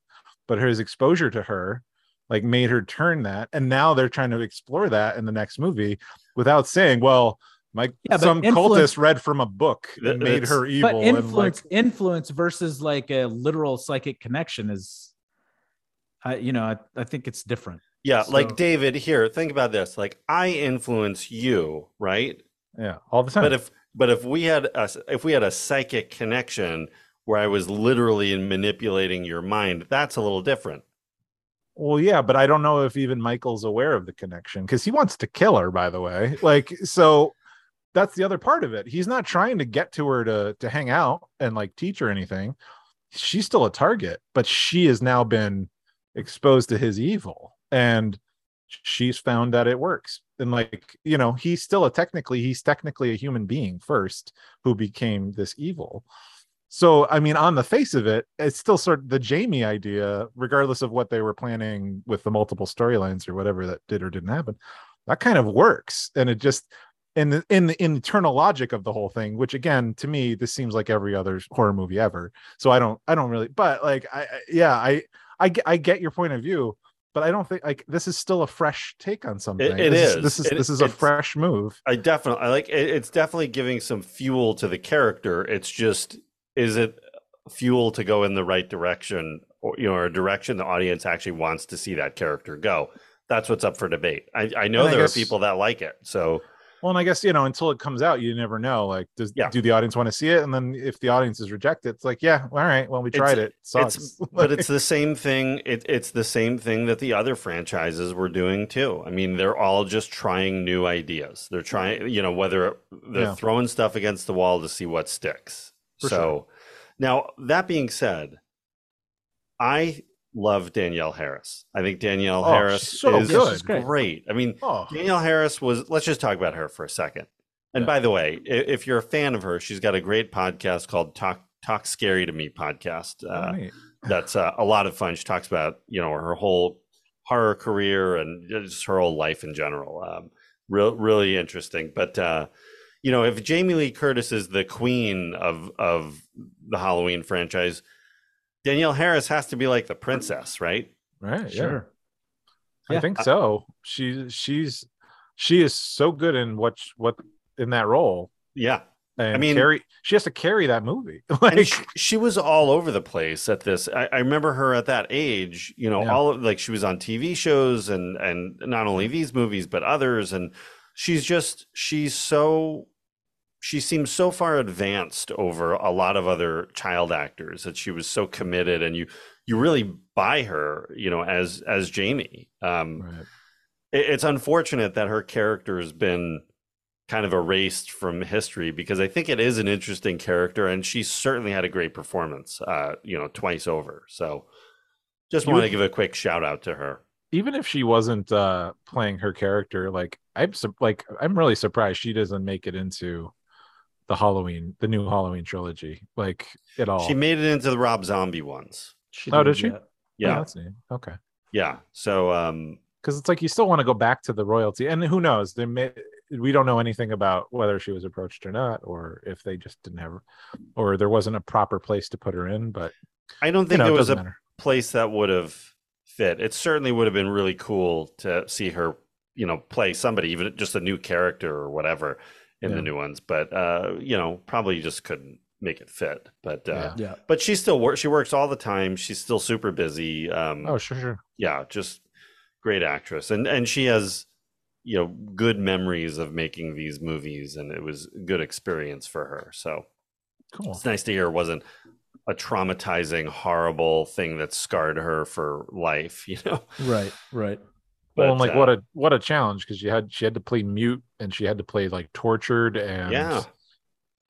but his exposure to her like made her turn that and now they're trying to explore that in the next movie without saying well like Yeah, some influence- cultist read from a book Th- and made her evil but and like influence influence versus like a literal psychic connection is i you know i, I think it's different Yeah, So- like David here, think about this. Like I influence you, right? yeah all the time But if but if we had a if we had a psychic connection where I was literally manipulating your mind, that's a little different. Well yeah but i don't know if even michael's aware of the connection because he wants to kill her by the way. Like so that's the other part of it. He's not trying to get to her to to hang out and like teach her anything. She's still a target but she has now been exposed to his evil and she's found that it works. And like you know he's still a technically he's technically a human being first who became this evil so i mean on the face of it it's still sort of the jamie idea regardless of what they were planning with the multiple storylines or whatever that did or didn't happen that kind of works and it just in the in the internal logic of the whole thing which again to me this seems like every other horror movie ever so i don't i don't really but like i I- yeah i i get i get your point of view but i don't think like this is still a fresh take on something it this is. this is It- this is a fresh move I definitely I like it, it's definitely giving some fuel to the character. It's just is it fuel to go in the right direction or you know, or a direction the audience actually wants to see that character go. That's what's up for debate. I, I know And I there guess- are people that like it. So Well, and I guess you know until it comes out, you never know. Like, does Yeah. do the audience want to see it? And then if the audience is rejected, it's like, yeah, all right, well, we It's- tried it. Sucks. It's, but it's the same thing. It, it's the same thing that the other franchises were doing too. I mean, they're all just trying new ideas. They're trying, you know, whether they're Yeah. throwing stuff against the wall to see what sticks. For so, sure. now that being said, I love Danielle Harris. I think Danielle Oh, Harris so is good. Great. great. I mean, oh, Danielle Harris was. Let's just talk about her for a second. And Yeah. by the way, if you're a fan of her, she's got a great podcast called "Talk Talk Scary to Me" podcast. Uh, right. that's uh, a lot of fun. She talks about you know her whole horror career and just her whole life in general. Um, real, really interesting. But uh, you know, if Jamie Lee Curtis is the queen of of the Halloween franchise, Danielle Harris has to be like the princess, right? right yeah. Sure. i Yeah. think so she she's she is so good in what what in that role Yeah. and mean- carry she has to carry that movie like she, she was all over the place at this. I, I remember her at that age, you know, Yeah. all of like she was on TV shows and and not only these movies but others, and she's just she's so she seems so far advanced over a lot of other child actors that she was so committed, and you you really buy her, you know, as as Jamie. Um, Right. it- it's unfortunate that her character has been kind of erased from history because I think it is an interesting character and she certainly had a great performance, uh, you know, twice over. So just want to give a quick shout out to her. Even if she wasn't uh playing her character like i'm su- like i'm really surprised she doesn't make it into the halloween the new halloween trilogy like at all She made it into the Rob Zombie ones. She Oh, did she? yeah. Yeah. that's neat. okay Yeah. So, um, because it's like you still want to go back to the royalty and who knows they may we don't know anything about whether she was approached or not or if they just didn't have or there wasn't a proper place to put her in but I don't you think know, there was a matter place that would have fit. It certainly would have been really cool to see her, you know, play somebody, even just a new character or whatever in the new ones. But uh, you know, probably just couldn't make it fit. But uh, Yeah. Yeah. but she still works. She works all the time. She's still super busy. Um, oh sure sure yeah, just great actress, and and she has you know good memories of making these movies, and it was a good experience for her. So cool it's nice to hear it wasn't a traumatizing, horrible thing that scarred her for life. You know, Right. Right. well and But, like what uh, a what a challenge because you had she had to play mute and she had to play like tortured and Yeah.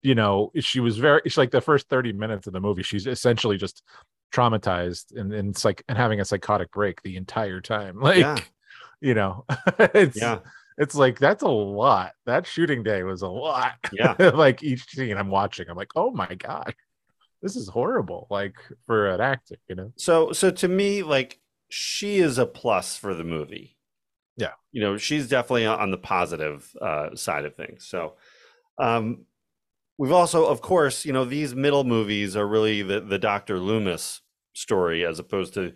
you know she was very it's like the first 30 minutes of the movie she's essentially just traumatized and, and it's like and having a psychotic break the entire time like Yeah. you know it's yeah, it's like that's a lot that shooting day was a lot yeah. like each scene i'm watching i'm like oh my god this is horrible like for an actor you know So so to me, like she is a plus for the movie. Yeah. You know, she's definitely on the positive uh, side of things. So um we've also, of course, you know, these middle movies are really the, the Dr. Loomis story as opposed to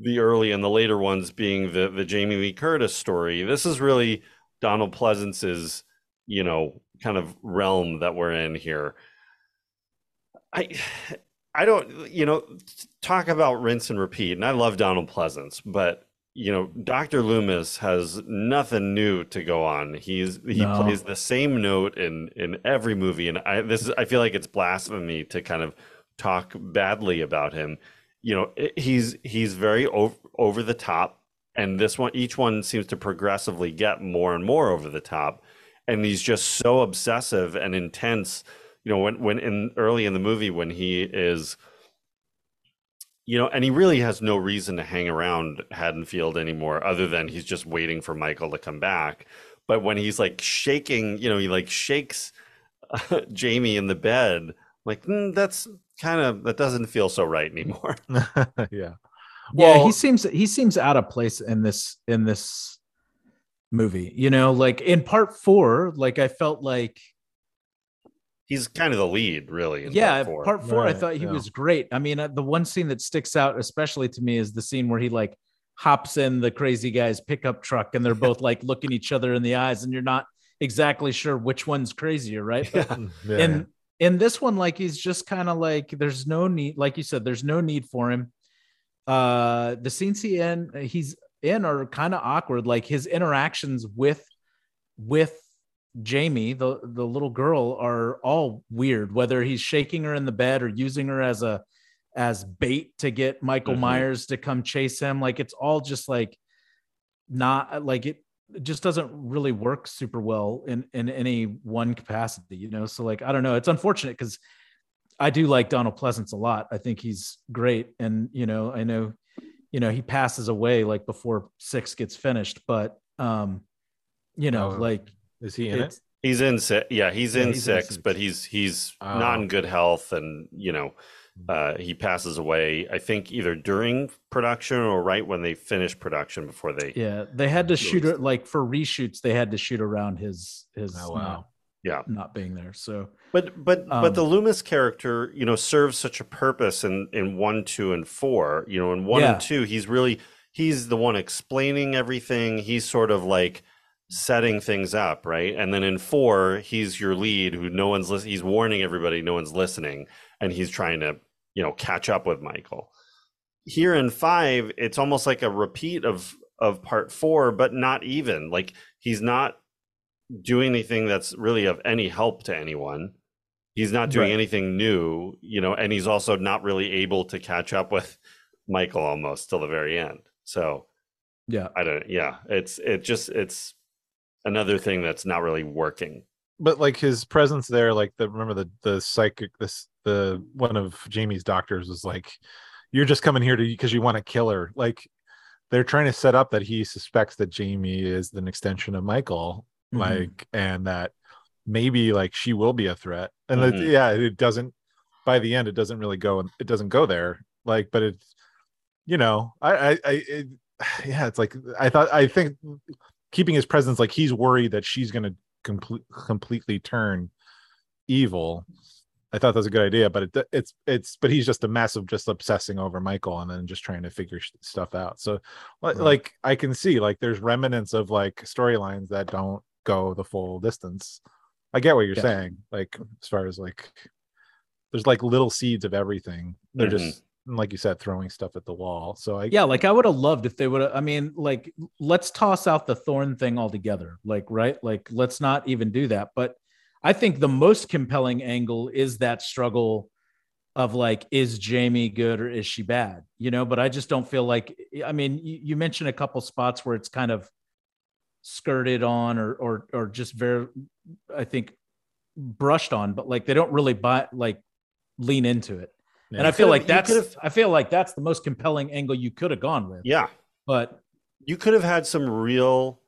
the early and the later ones being the the Jamie Lee Curtis story. This is really Donald Pleasence's, you know, kind of realm that we're in here. I I don't, you know, talk about rinse and repeat. And I love Donald Pleasence, but you know, Dr. Loomis has nothing new to go on. He's he No. plays the same note in in every movie, and I this is I feel like it's blasphemy to kind of talk badly about him. You know, he's he's very over, over the top, and this one each one seems to progressively get more and more over the top, and he's just so obsessive and intense you know when when in early in the movie when he is you know and he really has no reason to hang around haddonfield anymore other than he's just waiting for michael to come back. But when he's like shaking you know he like shakes uh, jamie in the bed like "Hmm, that's kind of that doesn't feel so right anymore. Yeah. Yeah he seems he seems out of place in this in this movie you know like in part four like i felt like he's kind of the lead really in yeah part part four. four, i thought he yeah. was great i mean uh, the one scene that sticks out especially to me is the scene where he like hops in the crazy guy's pickup truck and they're both like looking each other in the eyes and you're not exactly sure which one's crazier right But Yeah. yeah. in in this one like he's just kind of like there's no need like you said there's no need for him uh the scenes he in he's in are kind of awkward like his interactions with with jamie the the little girl are all weird whether he's shaking her in the bed or using her as a as bait to get michael Mhm. myers to come chase him. Like it's all just like not like it it just doesn't really work super well in in any one capacity you know? So like i don't know. It's unfortunate because i do like donald pleasence a lot. I think he's great. And you know i know you know he passes away like before six gets finished but um you know Oh, like is he in it He's in six. Yeah, he's Yeah, in he's in six, six. but he's he's Oh. not in good health, and you know, uh, he passes away. I think either during production or right when they finish production before they. yeah they had to shoot it like for reshoots they had to shoot around his his Oh, uh, wow. Yeah. not being there. So But but Um, but the Loomis character, you know, serves such a purpose in in one, two, and four. You know, in one Yeah. and two, he's really he's the one explaining everything. He's sort of like setting things up, right? And then in four, he's your lead who no one's listening. He's warning everybody, no one's listening, and he's trying to you know catch up with Michael. Here in five, it's almost like a repeat of of part four, but not even like he's not doing anything that's really of any help to anyone. He's not doing Right. anything new, you know, and he's also not really able to catch up with Michael almost till the very end. So yeah, I don't, yeah, it's it just it's another thing that's not really working. but like his presence there like the remember the the psychic this the one of jamie's doctors was like you're just coming here to because you want to kill her like they're trying to set up that he suspects that jamie is an extension of michael Mhm. like and that maybe like she will be a threat and it- Mhm. yeah it doesn't by the end it doesn't really go and it doesn't go there like but it's you know i i, I it, yeah it's like i thought i think keeping his presence like he's worried that she's going to complete completely turn evil i thought that was a good idea but it, it's it's but he's just a mess of just obsessing over michael and then just trying to figure stuff out so Right. like i can see like there's remnants of like storylines that don't go the full distance i get what you're Yeah. saying like as far as like there's like little seeds of everything they're Mhm. just like you said throwing stuff at the wall so i yeah. Like I would have loved if they would. I mean, like let's toss out the thorn thing altogether. Like right, like let's not even do that. But I think the most compelling angle is that struggle of like, is Jamie good or is she bad? You know, but I just don't feel like. I mean, you, you mentioned a couple spots where it's kind of skirted on or or or just very, I think, brushed on, but like they don't really buy like lean into it. And I feel like that's I feel like that's the most compelling angle you could have gone with. Yeah. But You could have had some real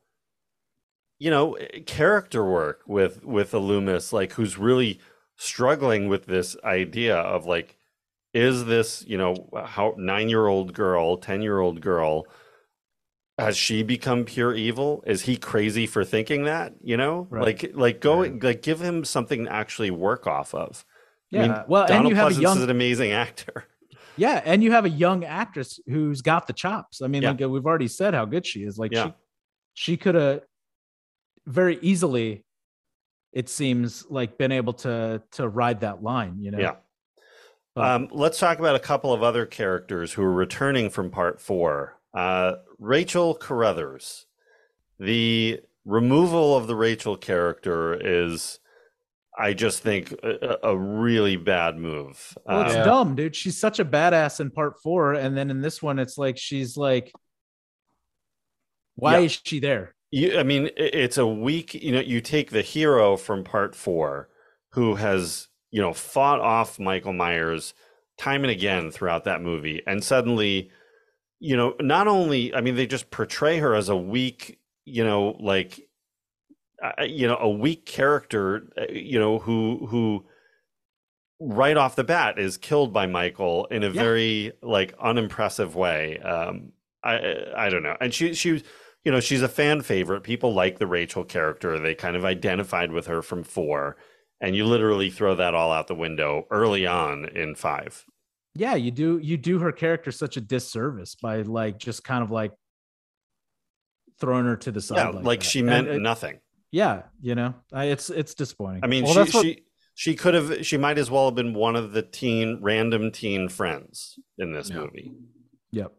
you know, character work with with a Loomis like who's really struggling with this idea of like is this, you know, how 9-year-old girl, 10-year-old girl has she become pure evil? Is he crazy for thinking that? You know, Right. like like go like give him something to actually work off of. I yeah, mean, well, and Donald you have a young is an amazing actor. yeah, and you have a young actress who's got the chops. I mean, Yeah. like uh, we've already said how good she is. Like Yeah. she she could have very easily, it seems like been able to to ride that line. You know, Yeah. But- Um, let's talk about a couple of other characters who are returning from part four. Uh, Rachel Carruthers. The removal of the Rachel character is, I just think, a, a really bad move. Well, it's Um, dumb, dude. She's such a badass in part four, and then in this one, it's like she's like, why Yeah. is she there? You, I mean, it's a weak. You know, you take the hero from part four, who has you know fought off Michael Myers time and again throughout that movie, and suddenly, you know, not only I mean, they just portray her as a weak, you know, like, uh, you know, a weak character, uh, you know, who who right off the bat is killed by Michael in a Yeah. very like unimpressive way. Um, I I don't know, and she she you know, she's a fan favorite. People like the Rachel character. They kind of identified with her from four. And you literally throw that all out the window early on in five. Yeah, you do you do her character such a disservice by like just kind of like throwing her to the side. Yeah, like, like she meant it- nothing. Yeah, you know, I, it's it's disappointing. I mean, Well, she that's what- she she could have she might as well have been one of the teen random teen friends in this Yeah. movie. yep.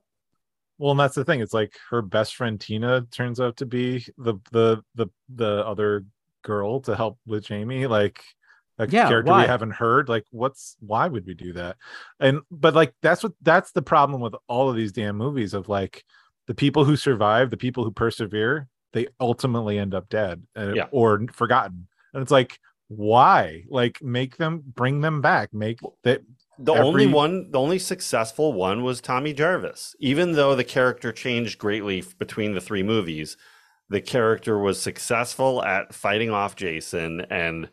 well and that's the thing it's like her best friend tina turns out to be the the the the other girl to help with jamie like a Yeah, character why? we haven't heard like what's why would we do that and but like that's what that's the problem with all of these damn movies of like the people who survive the people who persevere they ultimately end up dead uh, Yeah. or forgotten and it's like why like make them bring them back make that The only one, the only successful one was Tommy Jarvis. Even though the character changed greatly between the three movies, the character was successful at fighting off Jason and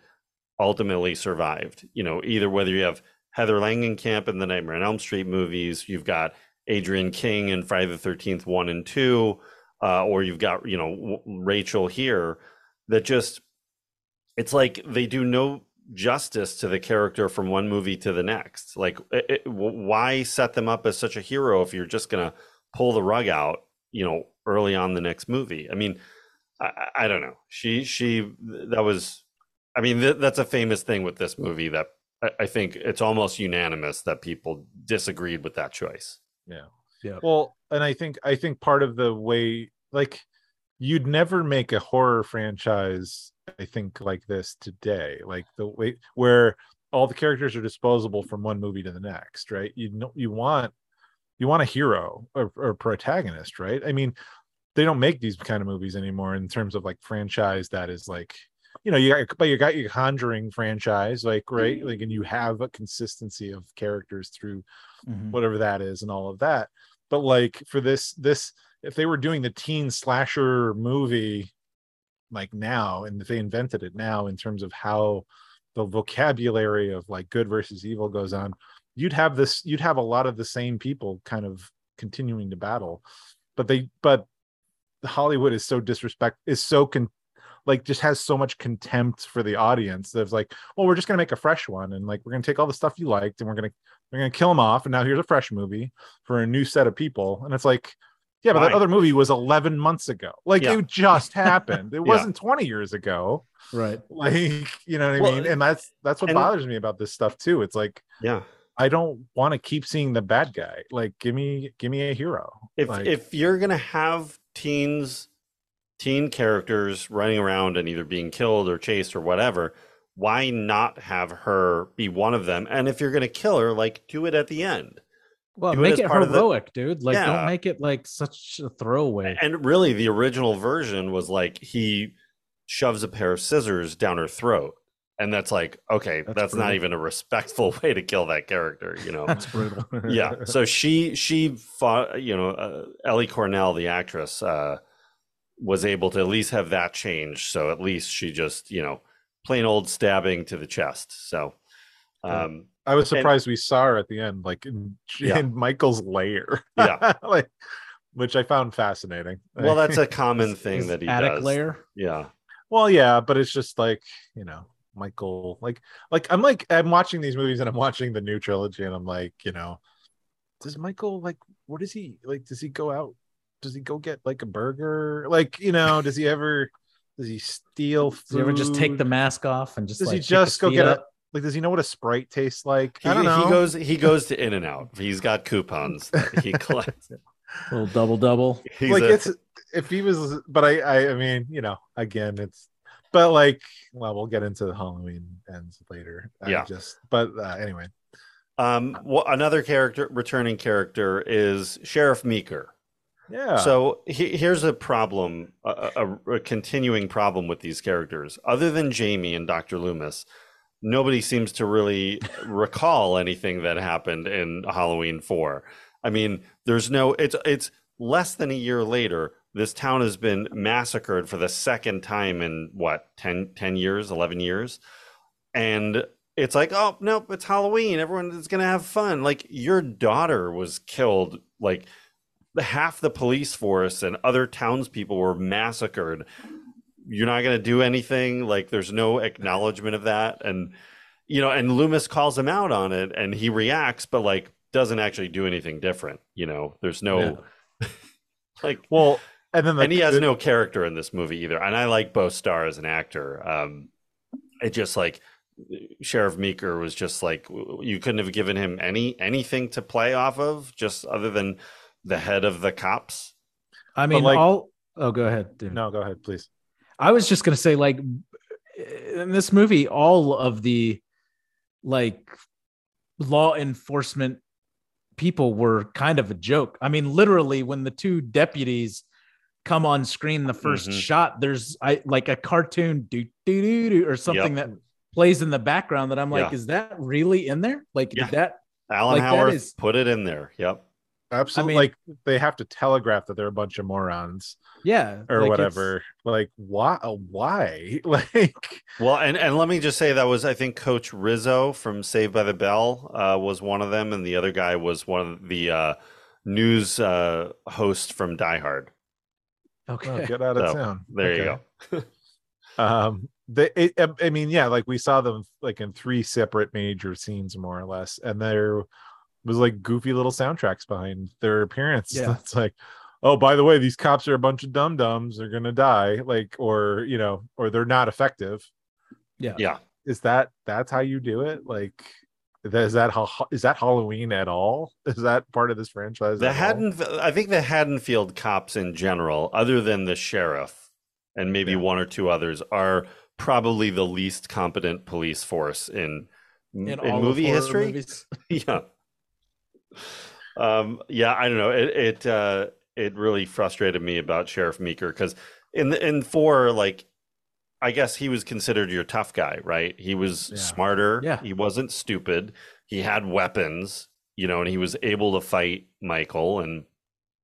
ultimately survived. You know, either whether you have Heather Langenkamp in the Nightmare on Elm Street movies, you've got Adrienne King in Friday the Thirteenth one and two, uh, or you've got you know Rachel here that just it's like they do no justice to the character from one movie to the next. Like, it, it, why set them up as such a hero if you're just gonna pull the rug out, you know, early on the next movie? I mean, I, I don't know. She she that was. I mean, th- that's a famous thing with this movie that I think it's almost unanimous that people disagreed with that choice. Yeah. Yeah. Well, and I think I think part of the way like you'd never make a horror franchise I think like this today, like the way where all the characters are disposable from one movie to the next, right? You know you want you want a hero or, or protagonist, right? I mean, they don't make these kind of movies anymore in terms of like franchise that is like you know you got but you got your conjuring franchise like right like and you have a consistency of characters through Mhm. whatever that is and all of that but like for this this if they were doing the teen slasher movie like now and if they invented it now in terms of how the vocabulary of like good versus evil goes on you'd have this you'd have a lot of the same people kind of continuing to battle. But they but hollywood is so disrespect is so con like just has so much contempt for the audience that's like well we're just gonna make a fresh one and like we're gonna take all the stuff you liked and we're gonna we're gonna kill them off and now here's a fresh movie for a new set of people. And it's like yeah but that other movie was 11 months ago. Like Yeah. it just happened. It Yeah. wasn't 20 years ago. Right. like you know what i mean? And that's that's what and- bothers me about this stuff too. It's like Yeah. i don't want to keep seeing the bad guy. Like give me give me a hero. If like, if you're gonna have teens teen characters running around and either being killed or chased or whatever why not have her be one of them and if you're gonna kill her like do it at the end Well, Do make it part of the- heroic, dude. Like, Yeah. don't make it like such a throwaway. and really the original version was like he shoves a pair of scissors down her throat and that's like okay that's, That's not even a respectful way to kill that character you know That's brutal. yeah so she she fought you know uh, ellie cornell the actress uh was able to at least have that change so at least she just you know plain old stabbing to the chest so um i was surprised we saw her at the end like in, Yeah. in michael's lair Yeah. like which i found fascinating well that's a common thing that he attic does layer. yeah Well, yeah, but it's just like you know, Michael. Like, like I'm like I'm watching these movies and I'm watching the new trilogy, and I'm like, you know, does Michael like what is he like? Does he go out? Does he go get like a burger? Like, you know, does he ever? Does he steal? Food? Does he ever just take the mask off and just Does like he just go get up? a like? Does he know what a sprite tastes like? he, I don't know. he goes he goes to in and out he's got coupons that he collects a little double double? like a- it's if he was, but I, I, I mean, you know, again, it's, but like, well, we'll get into the Halloween ends later. I Yeah. just, but uh, anyway, um wha- another character returning character is sheriff meeker yeah. So he, here's a problem, a, a, a continuing problem with these characters. Other than Jamie and Dr. Loomis, nobody seems to really recall anything that happened in Halloween 4. I mean, there's no it's it's less than a year later. This town has been massacred for the second time in what, 10, 10 years, 11 years? And it's like, oh, nope, it's Halloween. Everyone is going to have fun. Like, your daughter was killed, like, half the police force and other townspeople were massacred. You're not going to do anything. Like there's no acknowledgement of that, and you know, and Loomis calls him out on it, and he reacts, but like doesn't actually do anything different. You know, there's no like, well, and then the, and he has the- no character in this movie either. And I like Beau Starr as an actor. Um, it just like Sheriff Meeker was just like you couldn't have given him any anything to play off of, just other than the head of the cops. I mean, like- all. Oh, go ahead, dude. No, go ahead, please. I was just gonna say, like, in this movie, all of the like law enforcement people were kind of a joke. I mean, literally, when the two deputies come on screen, the 1st Mhm. shot, there's I like a cartoon do do do do or something that plays in the background that I'm like, Yeah. is that really in there? Like, Yeah. did that? Alan Like, that Howarth is- put it in there. Yep. Absolutely, mean- like they have to telegraph that they're a bunch of morons Yeah, or like, it's- whatever. Like, why? uh, Why? Like, Well, and, and let me just say that was I think Coach Rizzo from Saved by the Bell uh, was one of them, and the other guy was one of the uh, news uh, host from Die Hard. oh, Okay. get out of So, town. There you go. Um, the it, I mean, yeah, like we saw them like in three separate major scenes, more or less, and there was like goofy little soundtracks behind their appearance. Yeah. It's like, oh, by the way, these cops are a bunch of dum dums. They're gonna die, like, or you know, or they're not effective. Yeah. Yeah. Is that that's how you do it? Like, that- is that how is that Halloween at all? Is that part of this franchise? The? Haddon, I think the Haddonfield cops in general, other than the sheriff and maybe Yeah. one or two others, are probably the least competent police force in in, all movie history. yeah. Um. Yeah. I don't know. It it uh, it really frustrated me about Sheriff Meeker because in the, in four, like, I guess he was considered your tough guy, right? He was Yeah. smarter. Yeah. He wasn't stupid. He had weapons, you know, and he was able to fight Michael and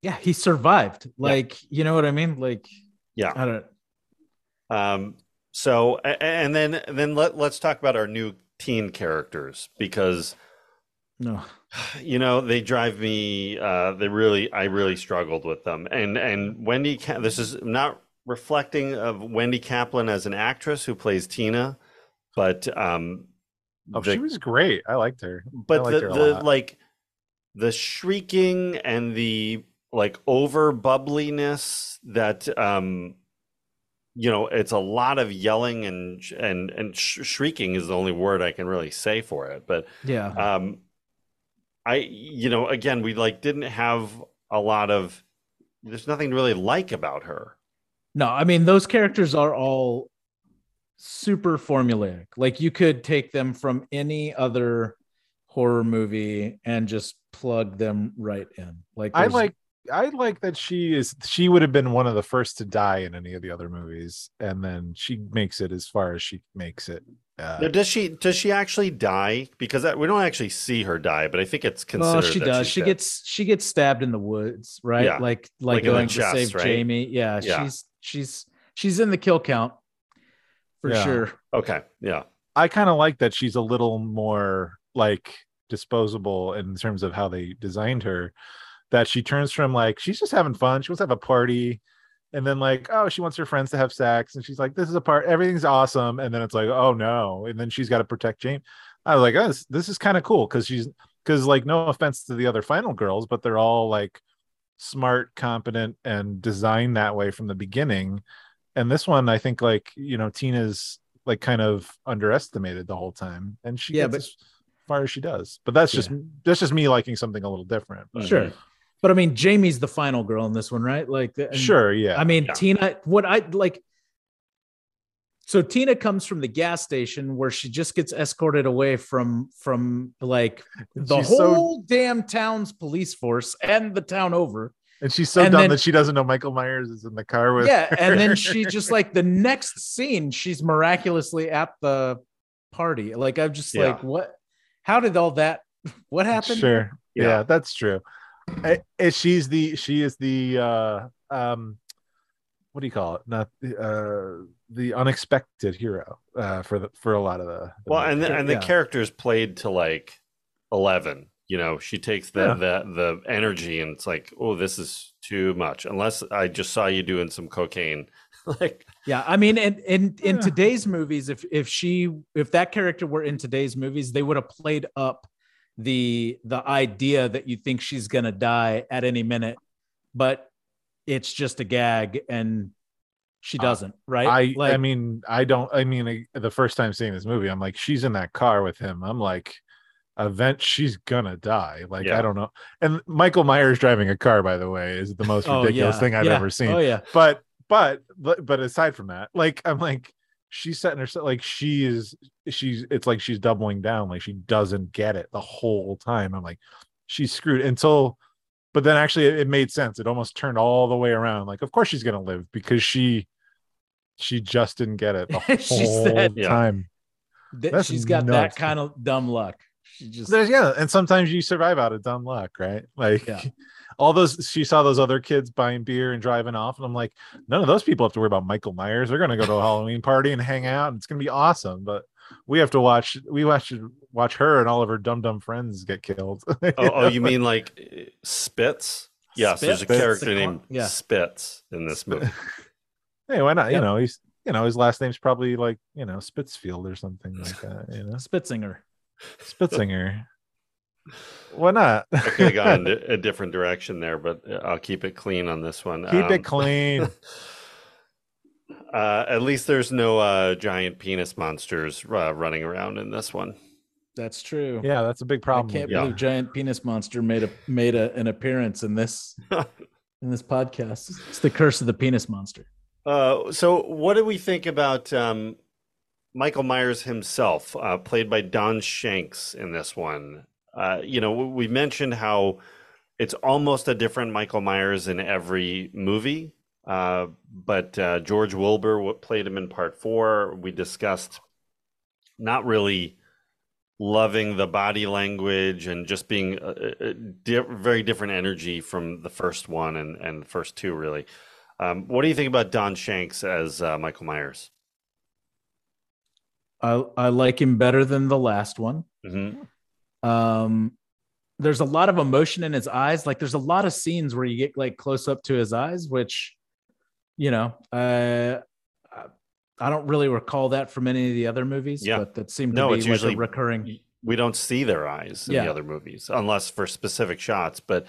Yeah, he survived. Like, you know what I mean? Like, Yeah. I don't. Um, so and then then let let's talk about our new teen characters because No. you know they drive me. Uh, they really I really struggled with them. And and Wendy, Ca- this is not reflecting of Wendy Kaplan as an actress who plays Tina, but um, Oh, the- she was great. I liked her. But liked the her the lot. like the shrieking and the like over bubbliness that um you know it's a lot of yelling and and and sh- shrieking is the only word I can really say for it but Yeah. um I you know again we like didn't have a lot of there's nothing to really like about her No, I mean those characters are all super formulaic. Like you could take them from any other horror movie and just plug them right in. Like I like I like that she is she would have been one of the first to die in any of the other movies, and then she makes it as far as she makes it. Uh, now, does she does she actually die because that, we don't actually see her die but I think it's considered well, she does. she's She gets she gets stabbed in the woods, right? Yeah. Like Like like in the going to save right? Jamie. Yeah, Yeah. she's she's she's in the kill count for Yeah. sure. okay yeah I kind of like that she's a little more like disposable in terms of how they designed her. That she turns from like she's just having fun, she wants to have a party, and then like oh she wants her friends to have sex, and she's like this is a part, everything's awesome, and then it's like oh no, and then she's got to protect James. I was like oh this, this is kind of cool because she's because like no offense to the other final girls, but they're all like smart, competent, and designed that way from the beginning. And this one, I think like you know Tina's like kind of underestimated the whole time and she Yeah, gets but- as far as she does but that's just that's just me liking something a little different but- Sure. But I mean, Jamie's the final girl in this one, right? Like, sure yeah I mean, Yeah. Tina, what I like. So Tina comes from the gas station where she just gets escorted away from from like the She's so- whole damn town's police force and the town over. and she's so and dumb then- that she doesn't know michael myers is in the car with yeah, and then she just like the next scene, she's miraculously at the party. Like I'm just Yeah. like, what? How did all that? What happened? sure yeah. Yeah. that's true I- I- she's the she is the uh um what do you call it not the uh the unexpected hero uh for the for a lot of the, the Well, and the, movie. and the character's played to like eleven. You know, she takes the Yeah. the the energy, and it's like, oh, this is too much. Unless I just saw you doing some cocaine, like Yeah, I mean, and in in Yeah. today's movies, if if she if that character were in today's movies, they would have played up the the idea that you think she's gonna die at any minute, but it's just a gag and she Uh, doesn't, right? I like, I mean I don't I mean I- the first time seeing this movie I'm like she's in that car with him I'm like event she's gonna die like Yeah. I don't know and Michael Myers driving a car by the way is the most oh, ridiculous yeah, thing I've yeah. ever seen Oh yeah, but but but but aside from that like I'm like she's setting herself like she is she's it's like she's doubling down like she doesn't get it the whole time I'm like she's screwed until but then actually it, it made sense it almost turned all the way around like of course she's gonna live because she she just didn't get it the whole She said- time Th- That's she's got nuts. that kind of dumb luck. She just there's yeah and sometimes you survive out of dumb luck right like Yeah. All those she saw those other kids buying beer and driving off and i'm like none of those people have to worry about michael myers they're going to go to a halloween party and hang out and it's going to be awesome but we have to watch we watch watch her and all of her dumb dumb friends get killed oh, oh you mean like uh, Spitz? Yes, there's a Spitz? character Spitz. named Yeah. Spitz in this movie. hey why not Yeah. you know he's you know, his last name's probably like, you know, Spitzfield or something like that, you know. Spitzinger. Spitzinger. Why not? I could have gone a a different direction there, but I'll keep it clean on this one. Keep Um, it clean. Uh, at least there's no uh, giant penis monsters uh, running around in this one. That's true. Yeah, that's a big problem. I can't Yeah. believe giant penis monster made a made a, an appearance in this in this podcast. It's the curse of the penis monster. Uh, so, what do we think about um, Michael Myers himself, uh, played by Don Shanks in this one? Uh, you know, we mentioned how it's almost a different Michael Myers in every movie, uh, but uh, George Wilbur played him in part four. We discussed not really loving the body language and just being a, a, a di- very different energy from the first one and, and the first two, really. Um, what do you think about Don Shanks as uh, Michael Myers? I I like him better than the last one. hmm Um, there's a lot of emotion in his eyes. Like there's a lot of scenes where you get like close up to his eyes, which, you know, uh, I don't really recall that from any of the other movies. Yeah. but that seemed No, to be it's like usually- a recurring. We don't see their eyes in Yeah. the other movies unless for specific shots, but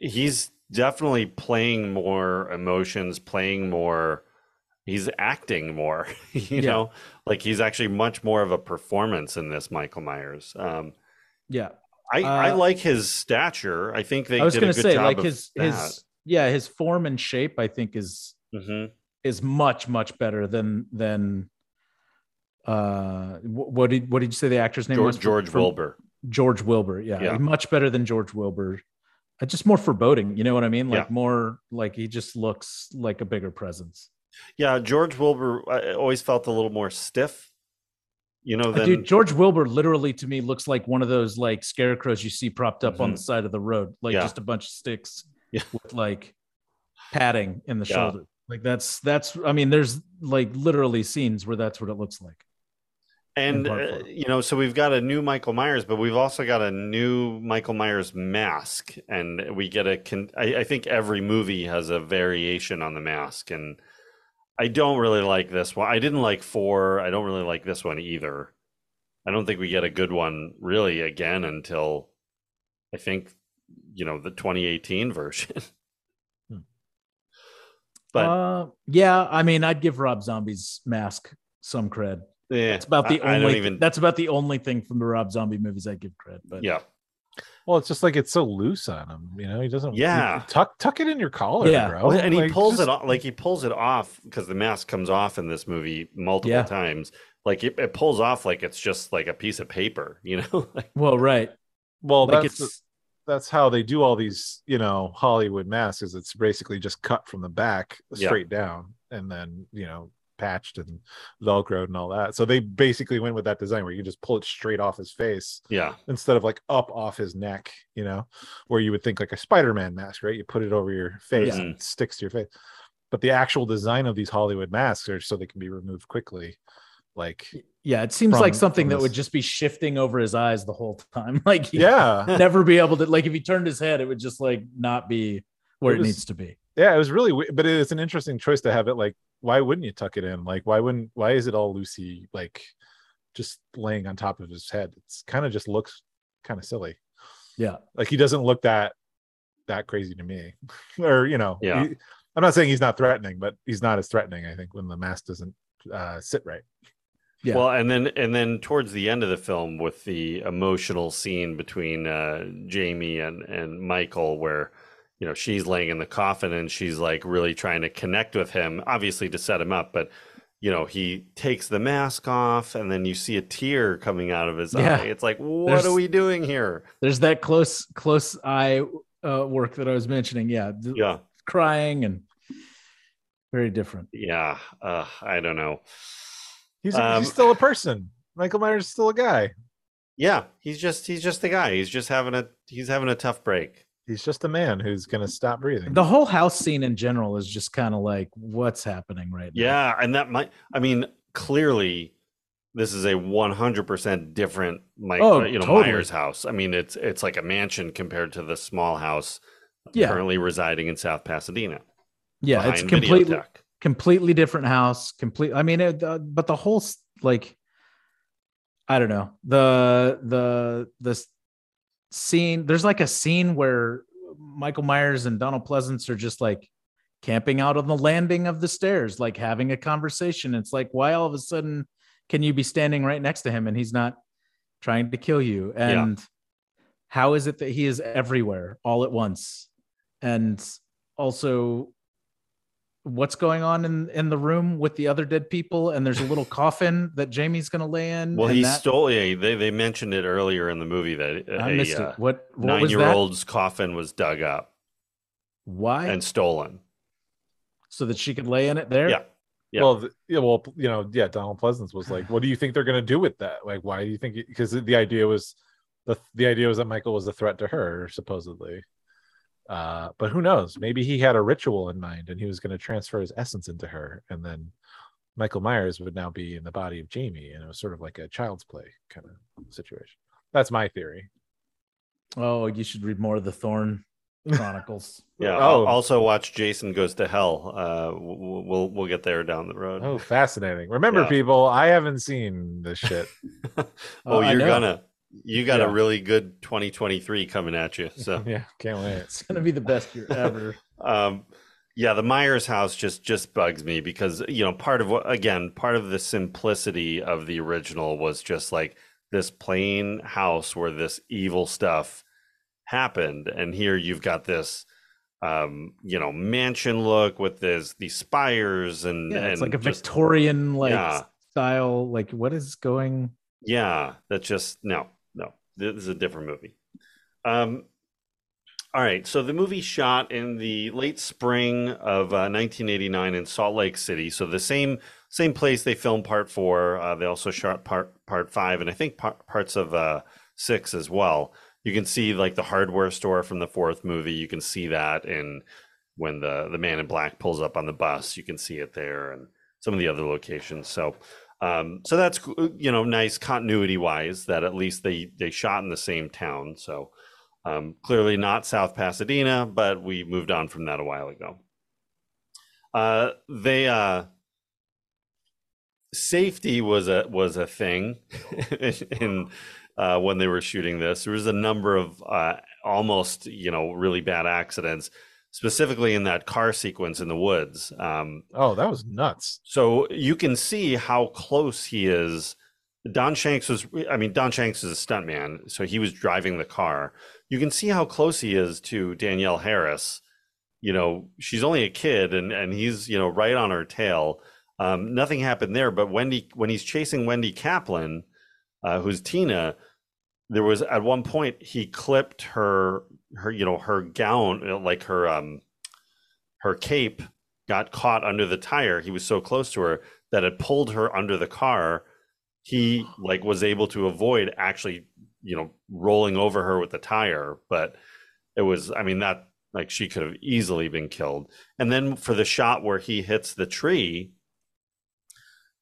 he's definitely playing more emotions, playing more. He's acting more, you Yeah. know, like he's actually much more of a performance in this Michael Myers. Um, Yeah, I, I Uh, like his stature. I think they I was a good say job like his his yeah his form and shape. I think is hmm is much much better than than. Uh, what did what did you say the actor's name George, was? George for- Wilbur. George Wilbur. Yeah, Yeah. much better than George Wilbur. Uh, Just more foreboding. You know what I mean? Like Yeah. more like he just looks like a bigger presence. Yeah, George Wilbur I always felt a little more stiff. You know, Uh, than Dude, George Wilbur literally to me looks like one of those like scarecrows you see propped up on Mhm. the side of the road, like Yeah. just a bunch of sticks Yeah. with like padding in the Yeah. shoulder. Like that's that's. I mean, there's like literally scenes where that's what it looks like. And uh, you know, so we've got a new Michael Myers, but we've also got a new Michael Myers mask, and we get a. Con- I, I think every movie has a variation on the mask, and I don't really like this one. I didn't like four. I don't really like this one either. I don't think we get a good one really again until I think you know the 2018 version. Hmm. but uh, yeah, I mean, I'd give Rob Zombie's mask some cred. yeah, That's about the I, I only. don't even. That's about the only thing from the Rob Zombie movies I give cred. But yeah. Well, it's just like it's so loose on him, you know. He doesn't. Yeah. you- tuck tuck it in your collar, Yeah. bro. Well, and he pulls just- it off like he pulls it off because the mask comes off in this movie multiple Yeah. times. Like it, it pulls off like it's just like a piece of paper, you know? Like, well, right. Well, Like that's it's that's how they do all these, you know, Hollywood masks. Is it's basically just cut from the back Yeah. straight down, and then you know patched and velcroed and all that. So they basically went with that design where you can just pull it straight off his face yeah, instead of like up off his neck, you know, where you would think like a Spider-Man mask, right? You put it over your face Yeah. and it sticks to your face. But the actual design of these Hollywood masks are so they can be removed quickly. Like, yeah, it seems From- like something that this- would just be shifting over his eyes the whole time. Like yeah, never be able to. Like if he turned his head, it would just like not be where It it, was- needs to be. Yeah, it was really, we- but it's an interesting choice to have it. Like, why wouldn't you tuck it in? Like, why wouldn't? Why is it all Lucy like, just laying on top of his head? It's kind of just looks kind of silly. Yeah. like he doesn't look that that crazy to me or you know Yeah. he- i'm not saying he's not threatening but he's not as threatening i think when the mask doesn't uh sit right Yeah. Well, and then and then towards the end of the film with the emotional scene between uh, Jamie and and Michael, where you know she's laying in the coffin and she's like really trying to connect with him, obviously to set him up, but. You know, he takes the mask off, and then you see a tear coming out of his Yeah. eye. It's like, what There's- are we doing here? There's that close close eye uh, work that I was mentioning. Yeah, Yeah, crying and very different. yeah. Uh, I don't know. he's, Um, he's still a person michael myers is still a guy Yeah, he's just he's just a guy. He's just having a he's having a tough break. He's just a man who's gonna stop breathing The whole house scene in general is just kind of like what's happening right now. Yeah, and that might I mean clearly this is a 100% different Mike Oh, you know totally. Myers house. I mean it's it's like a mansion compared to the small house Yeah. currently residing in South Pasadena. Yeah, it's completely Videotech. completely different house. Complete. I mean, it, the, but the whole like, I don't know the the the s- scene. There's like a scene where Michael Myers and Donald Pleasence are just like camping out on the landing of the stairs, like having a conversation. It's like, why all of a sudden can you be standing right next to him and he's not trying to kill you? And how is it that he is everywhere all at once? And also, what's going on in in the room with the other dead people? And there's a little coffin that Jamie's going to lay in. Well, and he that- stole. Yeah, they they mentioned it earlier in the movie that I a, missed uh, it. What, what was that? nine-year-old's coffin was dug up Why? and stolen. so that she could lay in it there? Yeah. Yeah. Well, th- yeah, well, you know, yeah, Donald Pleasence was like, "What do you think they're going to do with that? Like, why do you think?" Because the idea was, the the idea was that Michael was a threat to her, supposedly. Uh, but who knows? Maybe he had a ritual in mind, and he was going to transfer his essence into her, and then Michael Myers would now be in the body of Jamie, and it was sort of like a child's play kind of situation. That's my theory. Oh, you should read more of the Thorn Chronicles. Yeah. Oh. Also, watch Jason Goes to Hell. Uh, we'll we'll, we'll get there down the road. Oh, fascinating! Remember, Yeah. people, I haven't seen this shit. oh, I you're gonna. You got Yeah. a really good 2023 coming at you. So. yeah, can't wait. it's gonna be the best year ever. um yeah the myers house just just bugs me because you know part of what again part of the simplicity of the original was just like this plain house where this evil stuff happened and here you've got this um you know mansion look with this these spires and Yeah, it's like a just- Victorian like Yeah. style. Like, what is going? Yeah, that's just no, no. This is a different movie. Um, all right, so the movie shot in the late spring of uh, 1989 in Salt Lake City. So the same same place they filmed part four. Uh, they also shot part part five, and I think par- parts of uh, six as well. You can see like the hardware store from the fourth movie. You can see that in when the the man in black pulls up on the bus. You can see it there, and some of the other locations. So um, so that's you know nice continuity wise that at least they they shot in the same town. So um, clearly not South Pasadena, but we moved on from that a while ago. Uh, they uh, safety was a was a thing in uh, when they were shooting this. There was a number of uh, almost you know really bad accidents, specifically in that car sequence in the woods. Um, Oh, that was nuts. so you can see how close he is. Don Shanks was, I mean, Don Shanks is a stuntman, so he was driving the car. You can see how close he is to Danielle Harris. You know, she's only a kid, and and he's you know right on her tail. Um, nothing happened there, but Wendy, when he's chasing Wendy Kaplan, uh, who's Tina, there was at one point he clipped her her you know her gown like her um her cape got caught under the tire. He was so close to her that it pulled her under the car. He like was able to avoid actually, you know, rolling over her with the tire, but it was I mean that like she could have easily been killed. And then for the shot where he hits the tree,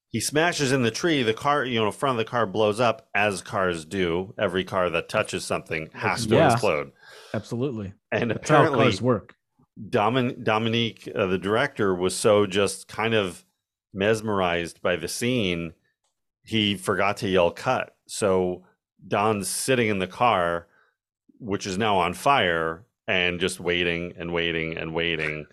he smashes in the tree, the car, you know, front of the car blows up as cars do. Every car that touches something has to Yeah. explode. Absolutely. And That's how apparently cars work. Domin- Dominique, uh, the director, was so just kind of mesmerized by the scene, he forgot to yell cut. So Don's sitting in the car, which is now on fire, and just waiting and waiting and waiting.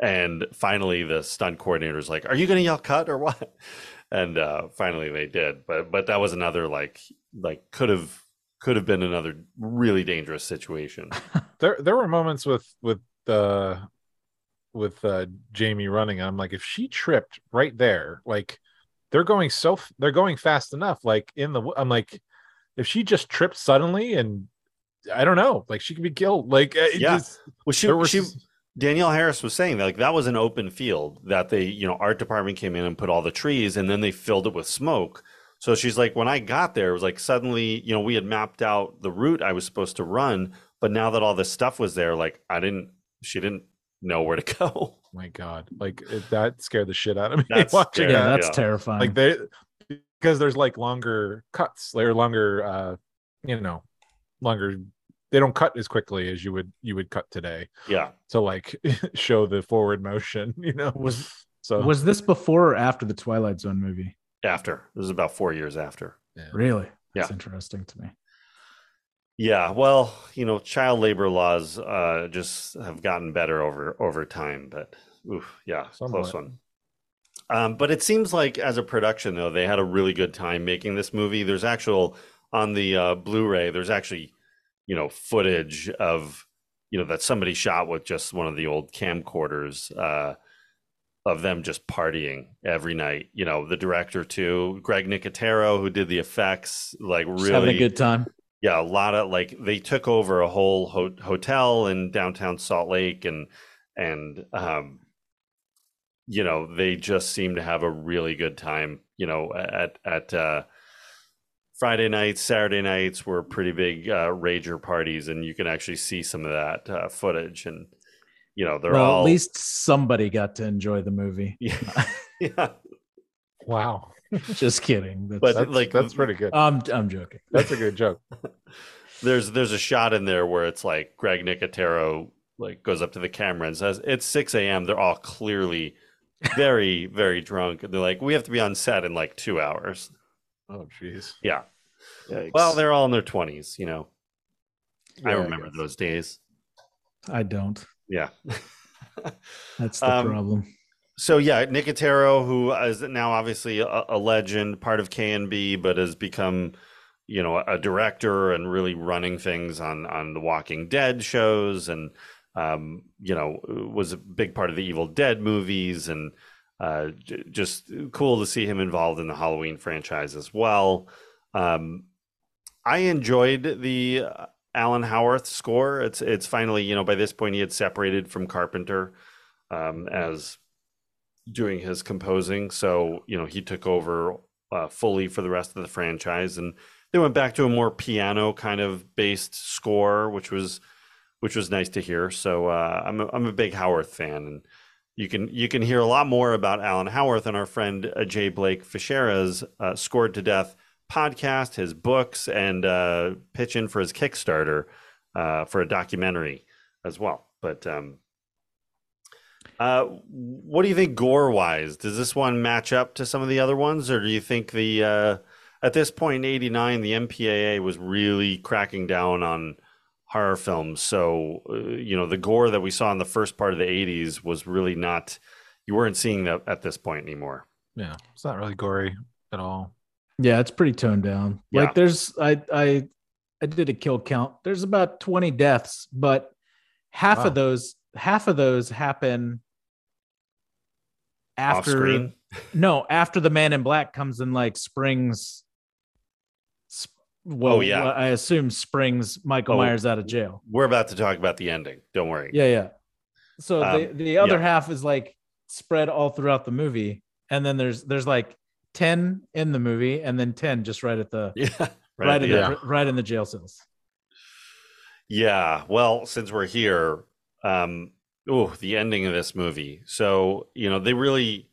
And finally, the stunt coordinator's like, "Are you going to yell cut or what?" And uh, finally, they did. But but that was another like like could have could have been another really dangerous situation. there there were moments with with uh with uh Jamie running I'm like if she tripped right there like they're going so f- they're going fast enough like in the I'm like if she just tripped suddenly and I don't know like she could be killed like Yeah. just- Well, she was she Danielle Harris was saying that like that was an open field that they, you know, art department came in and put all the trees and then they filled it with smoke. So she's like, when I got there, it was like suddenly, you know, we had mapped out the route I was supposed to run, but now that all this stuff was there, like I didn't, she didn't know where to go. my god like it, that scared the shit out of me That's watching scary. Yeah, that that's yeah. terrifying. like they because there's like longer cuts they're longer uh you know longer they don't cut as quickly as you would you would cut today Yeah. to like show the forward motion you know was So Was this before or after the Twilight Zone movie? After this is about four years after. Really? That's Yeah. interesting to me. Yeah, well, you know, child labor laws uh, just have gotten better over over time, but oof, yeah, close one. Um, but it seems like as a production, though, they had a really good time making this movie. There's actual on the uh, Blu-ray. There's actually, you know, footage of you know that somebody shot with just one of the old camcorders uh, of them just partying every night. You know, the director too, Greg Nicotero, who did the effects, like Just really having a good time. yeah a lot of like they took over a whole ho- hotel in downtown salt lake and and um you know they just seem to have a really good time you know at at uh friday nights saturday nights were pretty big uh rager parties and you can actually see some of that uh, footage and you know they're well, all at least somebody got to enjoy the movie. yeah, yeah. wow, Just kidding. That's, But- that's like- that's pretty good. I'm I'm joking. That's a good joke. there's there's a shot in there where it's like Greg Nicotero like goes up to the camera and says it's 6 a.m. They're all clearly very very drunk. And they're like, we have to be on set in like two hours. Oh, jeez. Yeah. Yikes. Well, they're all in their 20s. You know, I remember guess. those days. I don't. Yeah. That's the Um, problem. so yeah, Nicotero, who is now obviously a, a legend, part of KNB, but has become, you know, a director and really running things on on the Walking Dead shows, and um, you know, was a big part of the Evil Dead movies, and uh, j- just cool to see him involved in the Halloween franchise as well. Um, I enjoyed the uh, Alan Howarth score. It's it's finally, you know, by this point he had separated from Carpenter um, as doing his composing. So, you know, he took over uh, fully for the rest of the franchise and they went back to a more piano kind of based score, which was which was nice to hear. So, uh, I'm a, I'm a big Howarth fan and you can you can hear a lot more about Alan Howarth and our friend uh, Jay Blake Fichera's uh, Scored to Death podcast, his books, and uh, pitch in for his Kickstarter uh, for a documentary as well. But um, uh, what do you think gore wise? Does this one match up to some of the other ones, or do you think the uh, at this point in '89 the MPAA was really cracking down on horror films? So uh, you know the gore that we saw in the first part of the '80s was really not you weren't seeing that at this point anymore. Yeah, it's not really gory at all. Yeah, it's pretty toned down. Yeah. Like there's I I I did a kill count. There's about 20 deaths, but half Wow. of those half of those happen after no, after the man in black comes and like springs sp- well, Oh, yeah. I assume springs Michael Oh. Myers out of jail. We're about to talk about the ending. Don't worry. Yeah, yeah. So the Um, the other yeah. half is like spread all throughout the movie, and then there's there's like ten in the movie, and then ten just right at the Yeah. right, at in the the right in the jail cells. Yeah. Well, since we're here, um, oh, the ending of this movie. So, you know, they really,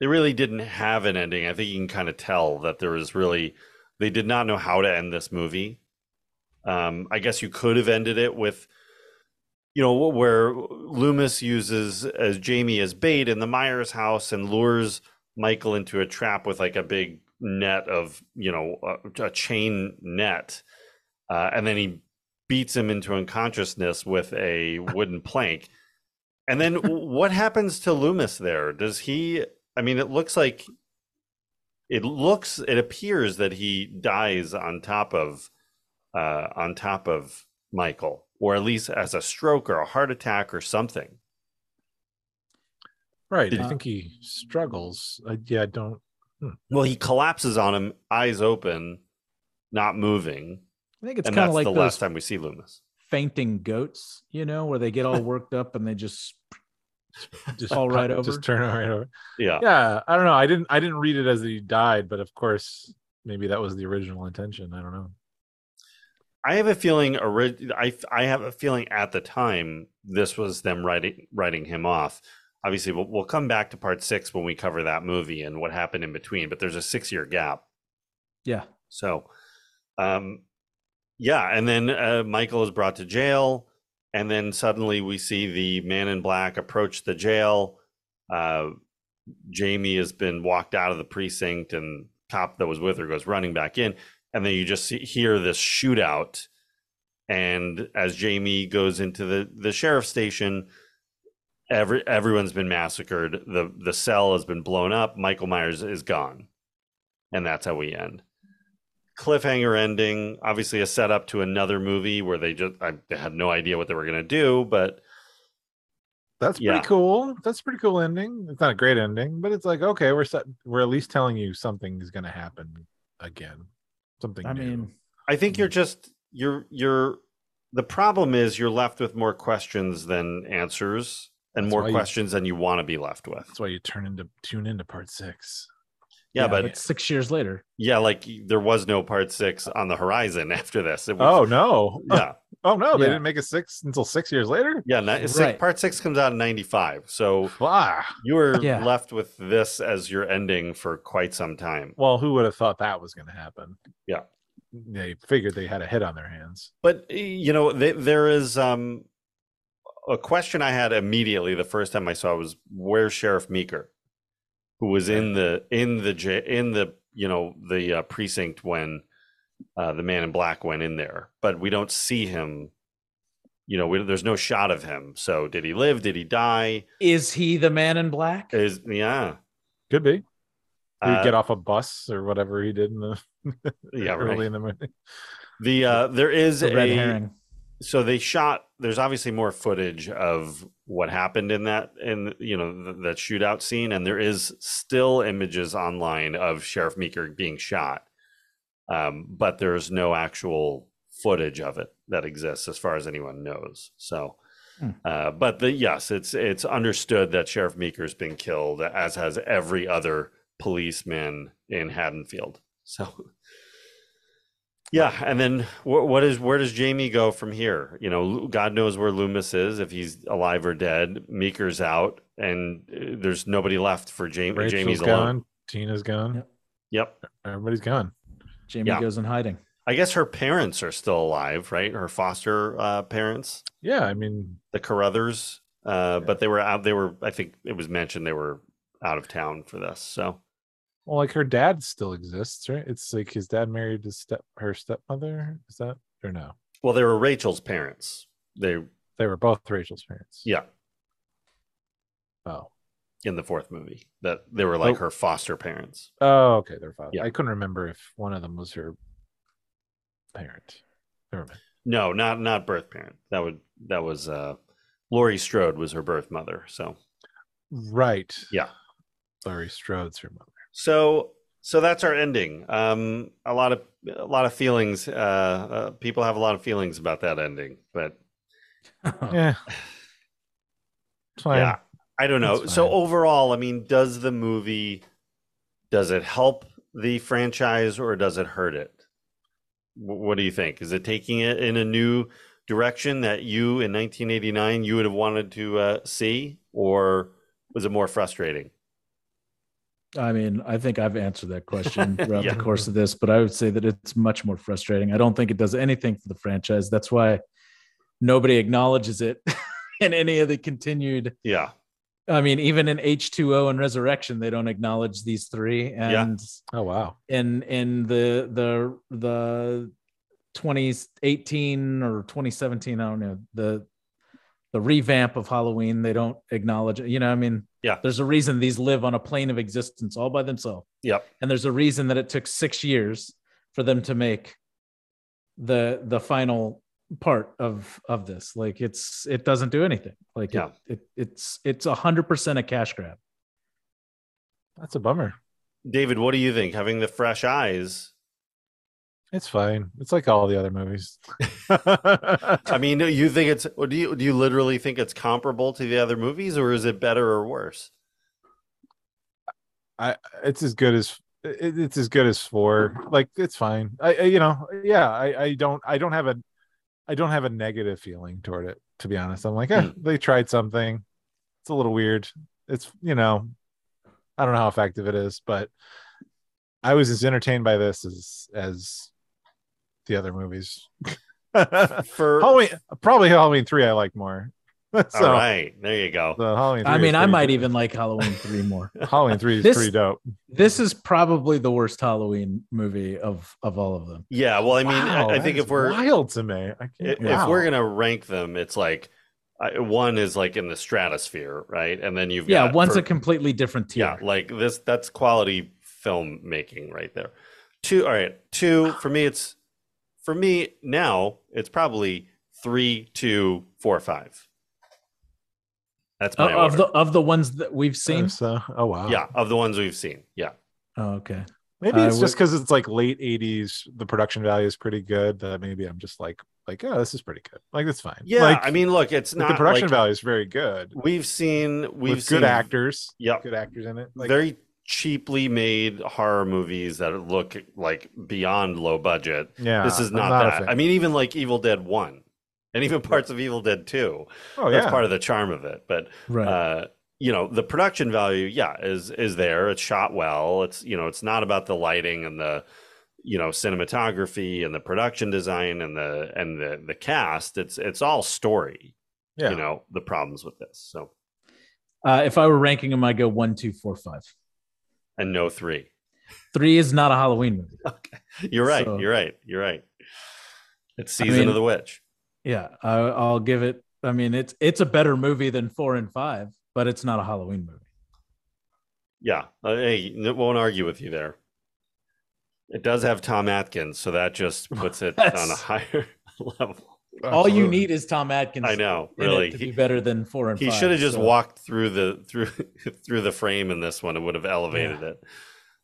they really didn't have an ending. I think you can kind of tell that there was really, they did not know how to end this movie. Um, I guess you could have ended it with, you know, where Loomis uses as Jamie as bait in the Myers house and lures Michael into a trap with like a big net of, you know, a, a chain net. Uh, and then he beats him into unconsciousness with a wooden plank. And then what happens to Loomis there? Does he I mean it looks like it looks it appears that he dies on top of uh on top of Michael or at least as a stroke or a heart attack or something. Right. Did- I think he struggles. I, yeah, I don't. Hmm. Well, he collapses on him, eyes open, not moving. I think it's and kind of like the last time we see Loomis. fainting goats, you know, where they get all worked up and they just Just Fall right over? Just turn right over. Yeah. Yeah, I don't know. I didn't. I didn't read it as he died, but of course, maybe that was the original intention. I don't know. I have a feeling. I I have a feeling at the time this was them writing writing him off. Obviously, we'll, we'll come back to part six when we cover that movie and what happened in between. But there's a six year gap. yeah. So, um, yeah, and then uh, Michael is brought to jail, and then suddenly we see the man in black approach the jail. Uh, Jamie has been walked out of the precinct, and cop that was with her goes running back in, and then you just see, hear this shootout. And as Jamie goes into the the sheriff's station, every everyone's been massacred. the The cell has been blown up. Michael Myers is gone, and that's how we end. Cliffhanger ending, obviously a setup to another movie where they just I had no idea what they were gonna do, but That's Yeah. pretty cool. That's a pretty cool ending. It's not a great ending, but it's like okay, we're set. We're at least telling you something is going to happen again. Something. I new. mean, I think you're mm. just you're you're the problem is you're left with more questions than answers and That's more why you- questions than you want to be left with. that's why you turn into tune into part six. Yeah, but six years later, yeah, like there was no part six on the horizon after this. It Oh no! yeah, Oh no! They Yeah. didn't make a six until six years later. yeah. ni- six- Right. part six comes out in '95, so Ah, you were Yeah. left with this as your ending for quite some time. well, who would have thought that was going to happen? Yeah. they figured they had a hit on their hands. But you know, th- there is um, a question I had immediately the first time I saw it was where's Sheriff Meeker, who was in the in the j- in the you know the uh, precinct when uh, the Man in Black went in there, but we don't see him. You know, we, there's no shot of him. So did he live? Did he die? is he the man in black? Is yeah, Could be. Did Uh, he get off a bus or whatever he did in the yeah, early right. in the movie? The uh, there is The red a herring. so they shot there's obviously more footage of what happened in that in you know th- that shootout scene and there is still images online of sheriff meeker being shot. Um, but there's no actual footage of it that exists as far as anyone knows. So Hmm. uh, but the yes it's it's understood that sheriff meeker's been killed as has every other policeman in haddonfield. So yeah, and then wh- what is where does Jamie go from here? You know, God knows where Loomis is if he's alive or dead. Meeker's out, and uh, there's nobody left for Jamie. Rachel's Jamie's gone. alone. Tina's gone. Yep. Yep. Everybody's gone. Jamie yeah. goes in hiding. I guess her parents are still alive, right? Her foster uh, parents, Yeah, I mean, the Carruthers, uh, but they were out. They were, I think it was mentioned they were out of town for this. So well, like her dad still exists, right? It's like his dad married his step her stepmother. Is that or no? well, they were Rachel's parents. They They were both Rachel's parents. yeah, Oh. in the fourth movie that they were like Oh. her foster parents. Oh, okay. they're father. Yeah. I couldn't remember if one of them was her parent. Never mind. No, not not birth parent. That would that was uh Laurie Strode was her birth mother. So Right. Yeah. Laurie Strode's her mother. So so that's our ending. Um a lot of a lot of feelings uh, uh people have a lot of feelings about that ending, but Yeah. Yeah, I don't know. So overall, I mean, does the movie does it help the franchise or does it hurt it? What do you think? Is it taking it in a new direction that you in 1989 you would have wanted to uh, see or was it more frustrating? I mean, I think I've answered that question throughout Yeah. the course of this, but I would say that it's much more frustrating. I don't think it does anything for the franchise. That's why nobody acknowledges it in any of the continued. Yeah. I mean, even in H2O and Resurrection, they don't acknowledge these three. Yeah. And Oh wow. in in the the the 2018 or 2017, I don't know, the the revamp of Halloween, they don't acknowledge it. You know, I mean, Yeah. there's a reason these live on a plane of existence all by themselves. Yep. And there's a reason that it took six years for them to make the the final part of of this. Like it's it doesn't do anything. Like Yeah. it, it it's it's a hundred percent a cash grab. That's a bummer. David, what do you think? Having the fresh eyes. It's fine. It's like all the other movies. I mean, do you think it's or do you do you literally think it's comparable to the other movies or is it better or worse? I it's as good as it, it's as good as four. Like it's fine. I, I you know yeah. I I don't I don't have a I don't have a negative feeling toward it. To be honest, I'm like eh, Hmm. they tried something. It's a little weird. It's you know I don't know how effective it is, but I was as entertained by this as as the other movies. For Halloween probably Halloween three I like more. so, All right, there you go. the Halloween. I 3 is mean, I might good. even like Halloween three more. Halloween three is This- pretty dope. This is probably the worst Halloween movie of of all of them. Yeah, well, I mean, Wow, I, I think if we're wild to me, I if, can't, wow. we're gonna rank them, it's like uh, one is like in the stratosphere, right? And then you've Yeah, got one's for- a completely different tier. yeah, like this. That's quality filmmaking right there. Two, all right, two for me. It's for me now. It's probably three, two, four, five. That's my Of- of the of the ones that we've Uh, seen. so, oh wow. yeah, of the ones we've seen. Yeah, Oh, okay. Maybe I it's just because it's like late '80s. The production value is pretty good. That maybe I'm just like, like, oh, this is pretty good. Like, that's fine. yeah. like, I mean, look, it's not the production like, value is very good. We've seen we've with seen good actors. Yeah, good actors in it. Like, very cheaply made horror movies that look like beyond low budget. yeah. this is I'm not, that. I mean, even like Evil Dead One, and even parts of Evil Dead Two. oh yeah, That's part of the charm of it. But Right. uh, you know, the production value, yeah, is is there. It's shot well. It's you know, it's not about the lighting and the you know cinematography and the production design and the and the the cast. It's it's all story. yeah. You know the problems with this. So Uh, if I were ranking them, I go one, two, four, five. And no three. Three is not a Halloween movie. You're right. So- you're right. You're right. It's I season mean- of the witch. Yeah, I, I'll give it. I mean, it's it's a better movie than four and five, but it's not a Halloween movie. Yeah. Uh, hey, won't argue with you there. It does have Tom Atkins, so that just puts it on a higher level. All you need is Tom Atkins. I know, really. to He- be better than four and He five. should have just so- walked through the through through the frame in this one. It would have elevated it.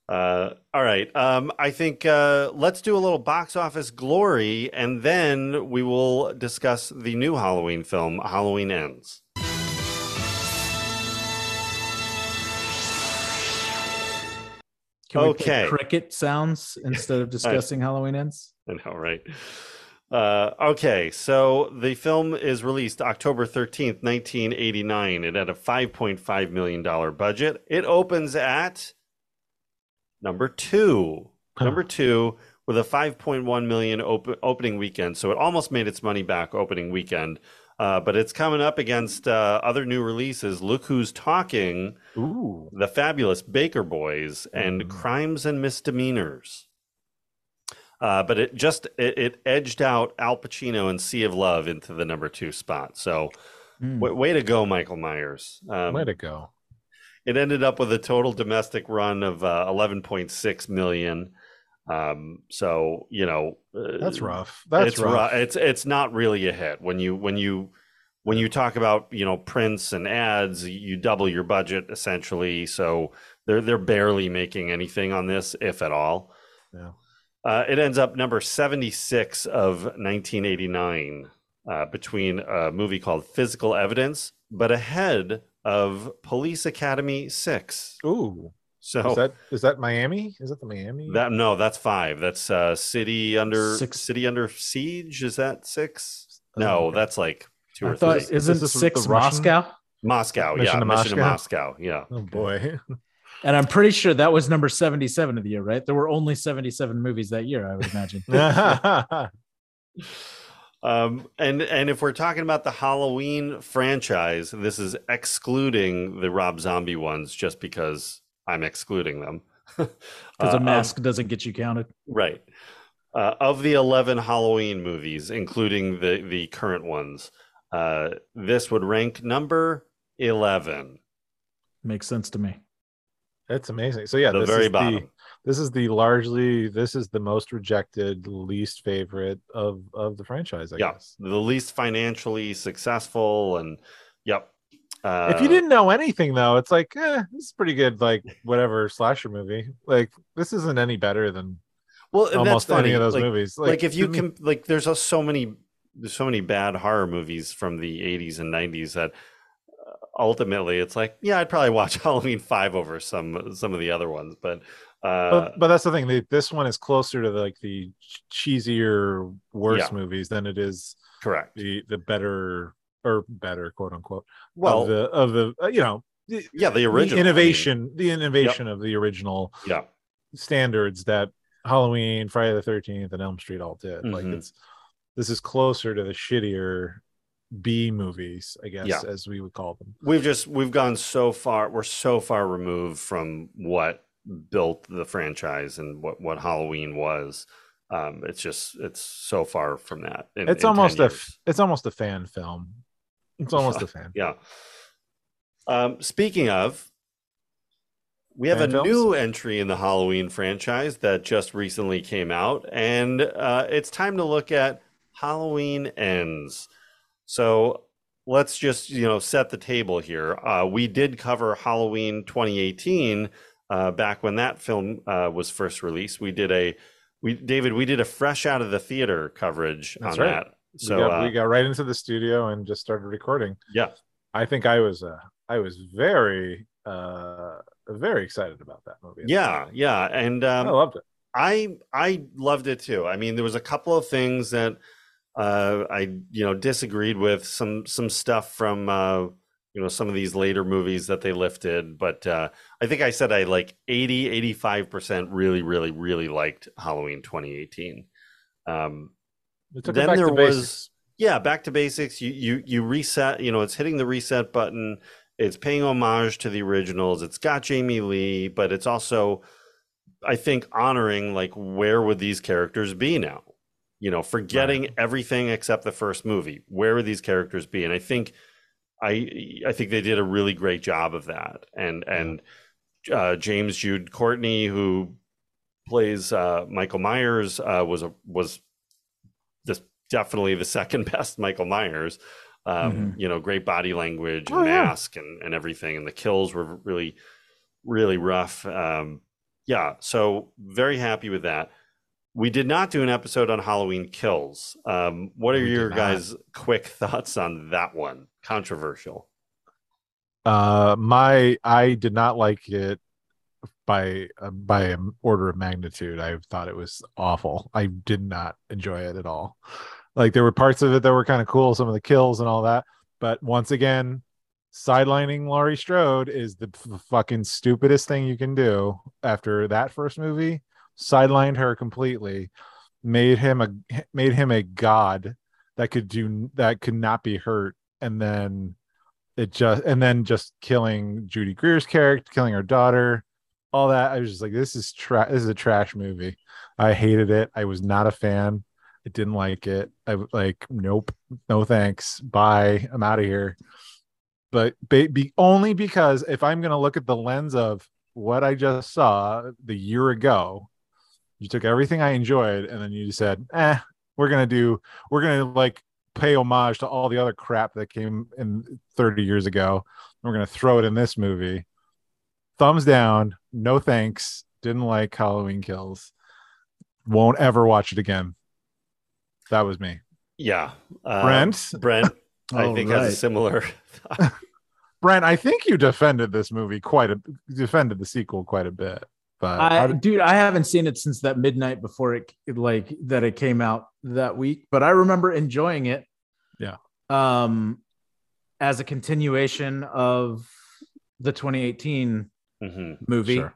Uh, all right. Um, I think uh, let's do a little box office glory, and then we will discuss the new Halloween film, Halloween Ends. Can we Okay. cricket sounds instead of discussing Halloween ends? I know, right? Uh, okay, so the film is released October 13th, 1989. It had a $5.5 million budget. It opens at number two. Huh. Number two with a 5.1 million op- opening weekend. So it almost made its money back opening weekend. Uh, but it's coming up against uh, other new releases. Look Who's Talking, Ooh, The Fabulous Baker Boys, and Mhm. Crimes and Misdemeanors. Uh, but it just it, it edged out Al Pacino and Sea of Love into the number two spot. So Hmm. way, way to go, Michael Myers. Um, way to go. it ended up with a total domestic run of uh, 11.6 million. Um, so you know uh, That's rough. That's it's rough. ru- It's it's not really a hit when you when you when you talk about you know prints and ads. You double your budget essentially. So they're they're barely making anything on this, if at all. Yeah. Uh, it ends up number seventy six of nineteen eighty nine uh, between a movie called Physical Evidence, but ahead of Police Academy six. Ooh, So is that is that Miami? Is that the Miami? that no, that's five. That's uh, City Under Six. City Under Siege. Is that six? Oh, No, okay. that's like two I or thought three. isn't Is this six the Russian? Moscow? Moscow, Mission yeah, Mission to Moscow? Moscow, yeah. oh boy. And I'm pretty sure that was number 77 of the year, right? There were only 77 movies that year, I would imagine. Um, and and if we're talking about the Halloween franchise, this is excluding the Rob Zombie ones, just because I'm excluding them. Because Uh, a of- mask doesn't get you counted. Right. Uh, of the 11 Halloween movies, including the, the current ones, uh, this would rank number 11. Makes sense to me. That's amazing. So yeah, the this very is bottom. the this is the largely this is the most rejected, least favorite of of the franchise. I yeah. guess. The least financially successful. And yep. Uh, if you didn't know anything though, it's like, eh, this is pretty good. Like whatever slasher movie. Like this isn't any better than well, almost funny. any of those like, movies. Like, if you can, like, there's so many, there's so many bad horror movies from the 80s and 90s that uh, ultimately it's like, yeah, I'd probably watch Halloween 5 over some, some of the other ones. But, uh, but, but that's the thing. This one is closer to the, like the cheesier, worse Yeah. movies than it is correct. the the better or better quote unquote Well, of the of the uh, you know the, yeah, the the original I mean, innovation the innovation of the original yeah. standards that Halloween, Friday the Thirteenth, and Elm Street all did. Like Mhm. it's this is closer to the shittier B movies, I guess, Yeah. as we would call them. we've just we've gone so far we're so far removed from what built the franchise and what what halloween was um it's just it's so far from that in- It's in almost a it's almost a fan film. It's almost a fan. yeah um speaking of we have Fan a films? new entry in the halloween franchise that just recently came out and uh it's time to look at halloween ends so let's just you know set the table here uh we did cover halloween 2018 uh back when that film uh was first released we did a we david we did a fresh out of the theater coverage That's on right. that So we, got, uh, we got right into the studio and just started recording. yeah I think I was uh I was very uh very excited about that movie. yeah yeah and um I loved it. I I loved it too. I mean, there was a couple of things that uh, I you know disagreed with some some stuff from uh, you know some of these later movies that they lifted, but uh, I think I said I like 80 85 percent really really really liked Halloween 2018. Um, then back there to was- basics. yeah, back to basics. You you you reset. You know, it's hitting the reset button. It's paying homage to the originals. It's got Jamie Lee, but it's also, I think, honoring like where would these characters be now? You know, forgetting everything except the first movie. Where would these characters be? And I think, I I think they did a really great job of that. And and uh, James Jude Courtney, who plays uh, Michael Myers, uh, was a was this definitely the second best Michael Myers. Um, Mhm. You know, great body language and Oh, yeah. mask and, and everything, and the kills were really, really rough. Um, yeah, so very happy with that. We did not do an episode on Halloween Kills. Um, what are We your guys' quick thoughts on that one? Controversial. Uh, my I did not like it by uh, by an order of magnitude. I thought it was awful. I did not enjoy it at all. Like there were parts of it that were kind of cool, some of the kills and all that. But once again, sidelining Laurie Strode is the f- fucking stupidest thing you can do. After that first movie, sidelined her completely, made him a made him a god that could do that could not be hurt, and then it just and then just killing Judy Greer's character, killing her daughter, all that. I was just like, this is trash. This is a trash movie. I hated it. I was not a fan. I didn't like it. I w- like, nope, no thanks. Bye. I'm out of here. But be only because if I'm gonna look at the lens of what I just saw the year ago, you took everything I enjoyed and then you just said, eh, we're gonna do, we're gonna like pay homage to all the other crap that came in 30 years ago. We're going to throw it in this movie. Thumbs down. No thanks. Didn't like Halloween Kills. Won't ever watch it again. That was me. Yeah. Uh, Brent? Brent, I All think, has a right. similar. Brent, I think you defended this movie quite a defended the sequel quite a bit. But I, did- dude, I haven't seen it since that midnight before it like that it came out that week, but I remember enjoying it. Yeah. Um, as a continuation of the 2018 Mhm. movie. Sure.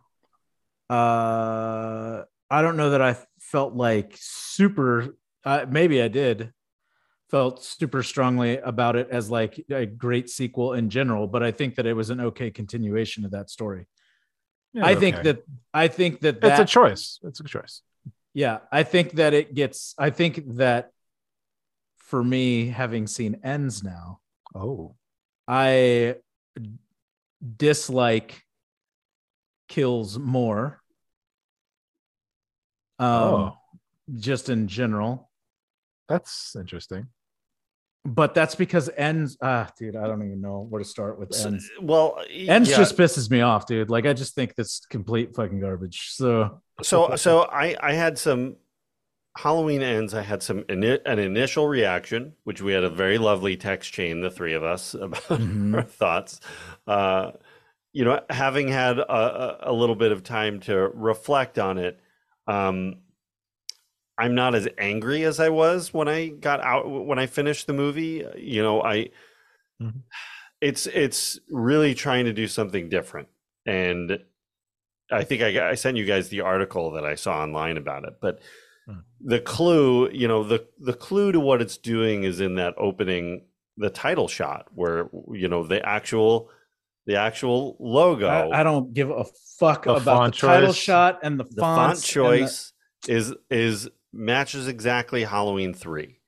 Uh, I don't know that I felt like super. Uh, maybe I did. Felt super strongly about it as like a great sequel in general, but I think that it was an okay continuation of that story. Yeah, I think okay. that I think that it's a choice. It's a choice. yeah, I think that it gets. I think that for me, having seen ends now, Oh. I dislike kills more. Um, Oh. just in general, That's interesting. But that's because ends. Ah, dude, I don't even know where to start with So- ends. well, Ends yeah. just pisses me off, dude. Like I just think that's complete fucking garbage. So so so I I had some Halloween ends. I had some an initial reaction, which we had a very lovely text chain, the three of us, about Mhm. our thoughts. Uh, you know, having had a, a, a little bit of time to reflect on it, um, I'm not as angry as I was when I got out when I finished the movie. You know, I Mhm. it's it's really trying to do something different, and I think I, I sent you guys the article that I saw online about it, but Hmm. the clue, you know, the the clue to what it's doing is in that opening the title shot where you know the actual the actual logo I, I don't give a fuck The about the font title choice. shot and the, the font and the- choice is is matches exactly Halloween 3.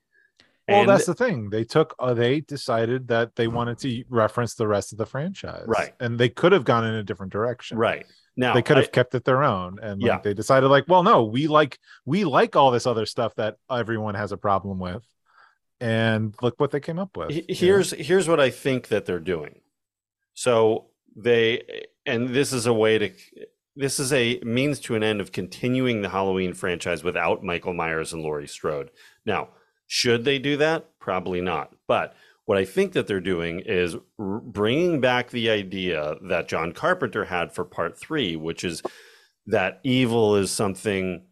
Well, And- that's the thing. They took, uh, they decided that they wanted to reference the rest of the franchise, Right. And they could have gone in a different direction, right. Now they could have I- kept it their own, and like, Yeah. they decided, like, well, no, we like we like all this other stuff that everyone has a problem with, and look what they came up with. He- you know? here's here's what I think that they're doing. So they and this is a way to this is a means to an end of continuing the Halloween franchise without Michael Myers and Laurie Strode. Now, should they do that? Probably not. But what I think that they're doing is bringing back the idea that John Carpenter had for part 3, which is that evil is something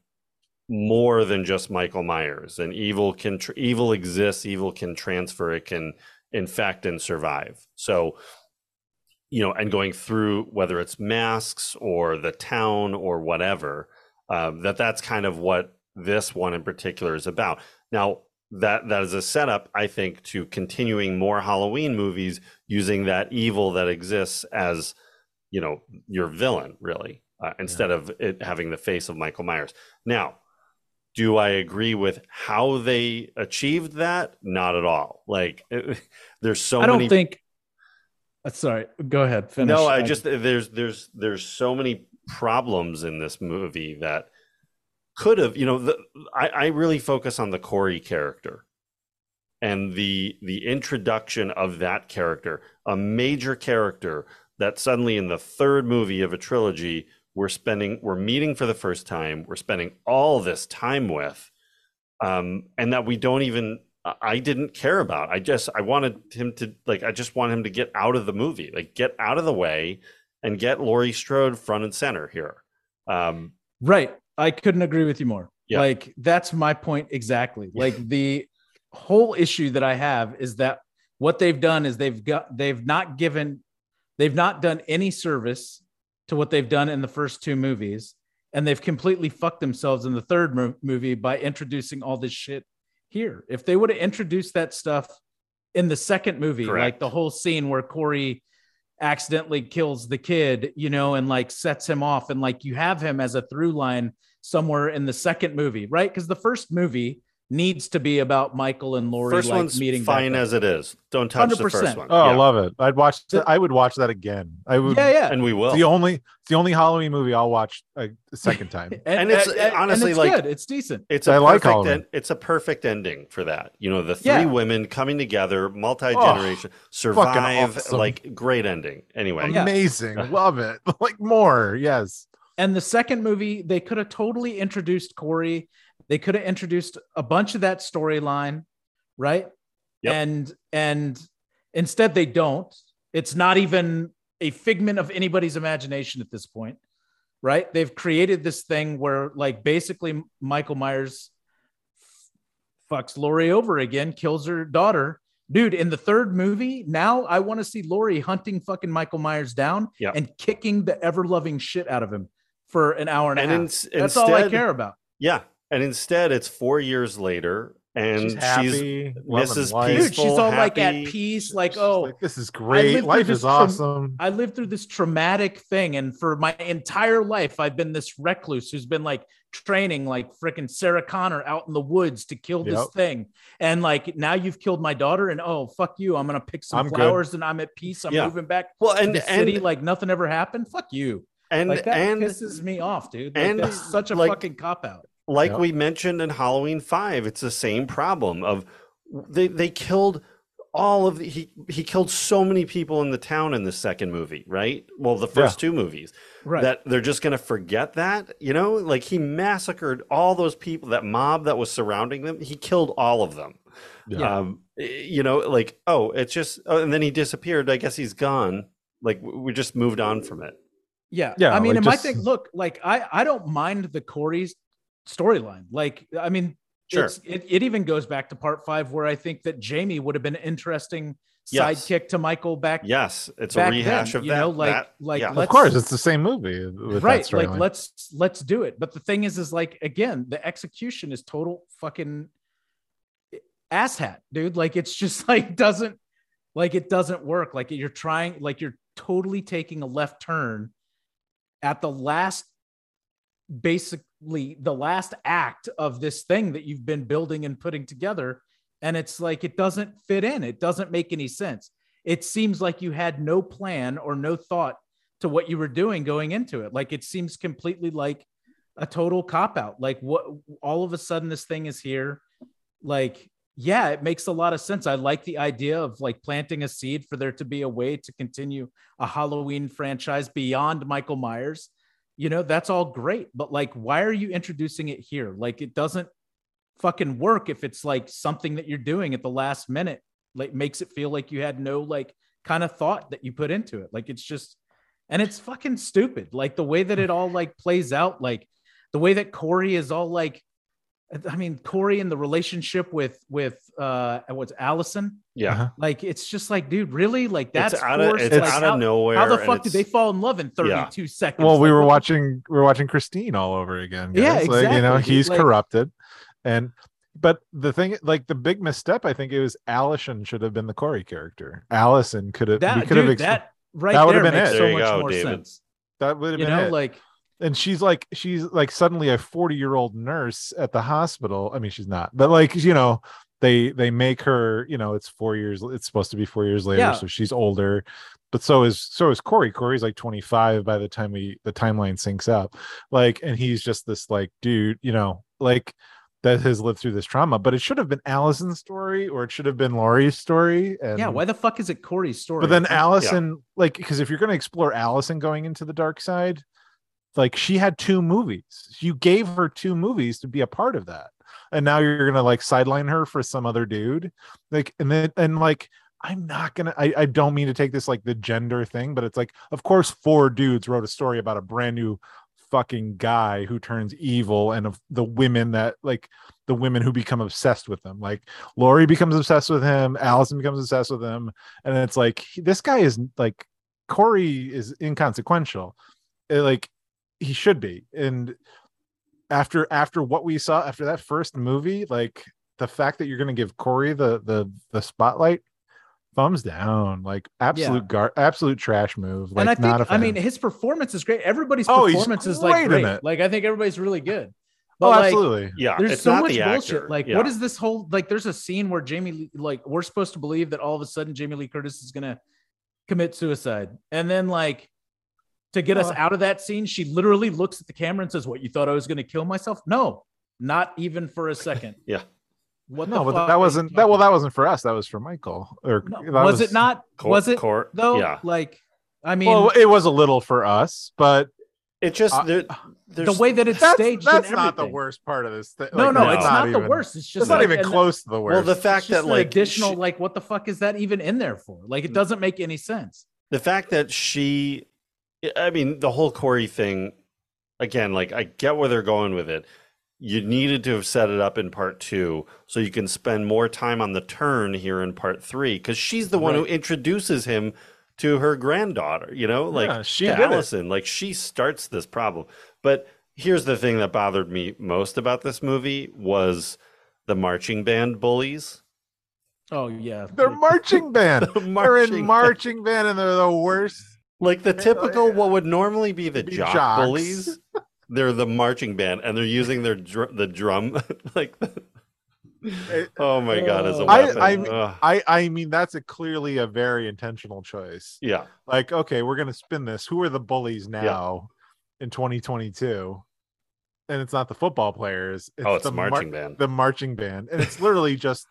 more than just Michael Myers. And evil can evil exists, evil can transfer, it can infect and survive. So, you know, and going through whether it's masks or the town or whatever, uh, that that's kind of what this one in particular is about. Now, that that is a setup, I think, to continuing more Halloween movies using that evil that exists as, you know, your villain, really, uh, instead of it having the face of Michael Myers. Now, do I agree with how they achieved that? Not at all. Like, there's so I don't many. think. Uh, sorry, go ahead. Finish. No, I just there's there's there's so many problems in this movie that could have you know the, I I really focus on the Corey character and the the introduction of that character, a major character that suddenly in the third movie of a trilogy we're spending we're meeting for the first time, we're spending all this time with, um, and that we don't even I- didn't care about. I just I wanted him to like I just want him to get out of the movie, like get out of the way and get Laurie Strode front and center here. Um, Right. I couldn't agree with you more. Yeah. Like that's my point exactly. Like the whole issue that I have is that what they've done is they've got they've not given they've not done any service to what they've done in the first two movies and they've completely fucked themselves in the third mo- movie by introducing all this shit here. If they would have introduced that stuff in the second movie, like the whole scene where Corey accidentally kills the kid, you know, and like sets him off, and like you have him as a through line somewhere in the second movie, right? Because the first movie needs to be about Michael and Laurie first like one's meeting. fine as it is. Don't touch the 100%. first one. Oh, I Yeah. love it. I'd watch. The- I would watch that again. I would. yeah, yeah. and we will. It's the only. It's the only Halloween movie I'll watch a, a second time. And it's- honestly, it's like- good. It's decent. It's a I like perfect Halloween. en- it's a perfect ending for that. You know, the three Yeah. women coming together, multi generation, survive. awesome. Like great ending. Anyway, Yeah. Amazing. Love it. Like more. Yes. And the second movie, they could have totally introduced Corey. They could have introduced a bunch of that storyline, right? Yep. And and instead they don't. It's not even a figment of anybody's imagination at this point, right? They've created this thing where like basically Michael Myers fucks Laurie over again, kills her daughter. Dude, in the third movie, now I want to see Laurie hunting fucking Michael Myers down Yep. and kicking the ever loving shit out of him for an hour and, And a half. ins- That's all I care about. yeah. And instead, it's four years later, and she's she's, happy. loving Mrs. life. Dude, she's Peaceful, all like at peace, like, She's oh, like, this is great. Life is from- awesome. I lived through this traumatic thing, and for my entire life, I've been this recluse who's been like training like freaking Sarah Connor out in the woods to kill this Yep. thing. And like now you've killed my daughter, and oh fuck you, I'm gonna pick some I'm good. flowers and I'm at peace. I'm Yeah. moving back well, and the city like nothing ever happened. Fuck you. and Like that and pisses me off, dude. Like, and, that's such a like, fucking cop out. Like Yep. we mentioned in Halloween Five, it's the same problem of they they killed all of the, he he killed so many people in the town in the second movie, right? Well, the first two movies Right. that they're just gonna forget that, you know, like he massacred all those people, that mob that was surrounding them. He killed all of them. Yeah. Um, you know, like oh, it's just, oh, and then he disappeared. I guess he's gone. Like we just moved on from it. Yeah. Yeah, I mean, like and my just- thing, look, like I, I don't mind the Corey's storyline. Like, I mean, Sure. it's, it, it even goes back to part five where I think that Jamie would have been interesting Yes. sidekick to Michael back. Yes, it's a rehash then, of you that. know, like- that- like, yeah. of course, it's the same movie. With right. That Like, storyline. let's, let's do it. But the thing is, is like, again, the execution is total fucking asshat, dude. Like, it's just like, doesn't, Like it doesn't work. Like you're trying, like you're totally taking a left turn at the last, basically the last act of this thing that you've been building and putting together. And it's like it doesn't fit in. It doesn't make any sense. It seems like you had no plan or no thought to what you were doing going into it. Like it seems completely like a total cop out. Like what all of a sudden this thing is here. Like, yeah, it makes a lot of sense. I like the idea of like planting a seed for there to be a way to continue a Halloween franchise beyond Michael Myers. You know, that's all great. But like, why are you introducing it here? Like, it doesn't fucking work if it's like something that you're doing at the last minute. Like, makes it feel like you had no like kind of thought that you put into it. Like, it's just, and it's fucking stupid. Like, the way that it all like plays out, like, the way that Corey is all like, I mean, Corey and the relationship with with uh what's Allison, Yeah. Uh-huh. like it's just like, dude, really? Like that's it's out of it's Like, out how, of nowhere. how the fuck did they fall in love in 32 seconds? well we Like, were watching we were watching christine all over again Yeah, guys. like, you know he's Like- corrupted and but the thing like the big misstep i think it was allison should have been the corey character allison could have we that could dude, have ex- that right that would there have been makes it. so There you much go, more David. sense. that would have You been know, it. like and she's like she's like suddenly a 40 year old nurse at the hospital i mean she's not but like you know they they make her you know it's four years it's supposed to be four years later Yeah. so she's older but so is so is corey corey's like 25 by the time we the timeline syncs up like and he's just this like dude you know like that has lived through this trauma but it should have been allison's story or it should have been laurie's story and yeah, why the fuck is it Corey's story? but then Allison, like, because if you're going to explore Allison going into the dark side, like she had two movies. You gave her two movies to be a part of that, and now you're gonna like sideline her for some other dude. Like, and then and like, I'm not gonna. I I don't mean to take this like the gender thing, but it's like, of course, four dudes wrote a story about a brand new fucking guy who turns evil and of the women that like the women who become obsessed with him like Laurie becomes obsessed with him Allison becomes obsessed with him and it's like this guy is like Corey is inconsequential Uh, like he should be and after after what we saw after that first movie like the fact that you're going to give Corey the the the spotlight thumbs down like absolute gar absolute trash move like and I not a think I mean his performance is great. Everybody's Oh, performance is like great. it. Like I think everybody's really good. oh But like absolutely Yeah. there's it's so not much the bullshit. actor. Like Yeah. what is this whole like there's a scene where Jamie Lee, like we're supposed to believe that all of a sudden Jamie Lee Curtis is gonna commit suicide. And then like to get us out of that scene, she literally looks at the camera and says, What you thought I was gonna kill myself? No, not even for a second. Yeah. What no but that wasn't that well that wasn't for us that was for Michael or No, that was, it not? Cor- was it Cor- though? Yeah. Like, I mean, well it was a little for us but It just Uh, there, the way that it's that's, staged. that's and not the worst part of this thing No, Like, no, it's not, the even- worst. It's just it's not even and close to the worst well the fact that like additional, she- like, what the fuck is that even in there for? Like, it doesn't make any sense. the fact that she i mean the whole corey thing again like i get where they're going with it. You needed to have set it up in part two so you can spend more time on the turn here in part three because she's the one who introduces him to her granddaughter you know? Like Yeah, she to did it. allison like she starts this problem. But here's the thing that bothered me most about this movie was the marching band bullies. Oh yeah, they're marching band. The they're in marching band and they're the worst Like the oh, typical, what would normally be the Be jock jocks. bullies, they're the marching band, and they're using their dr- the drum. like, oh my god, as a I- weapon. I- Ugh. I I mean that's a clearly a very intentional choice. yeah, Like okay, we're gonna spin this. Who are the bullies now in 2022? And it's not the football players. oh, it's the the mar- marching band. the marching band, and it's literally just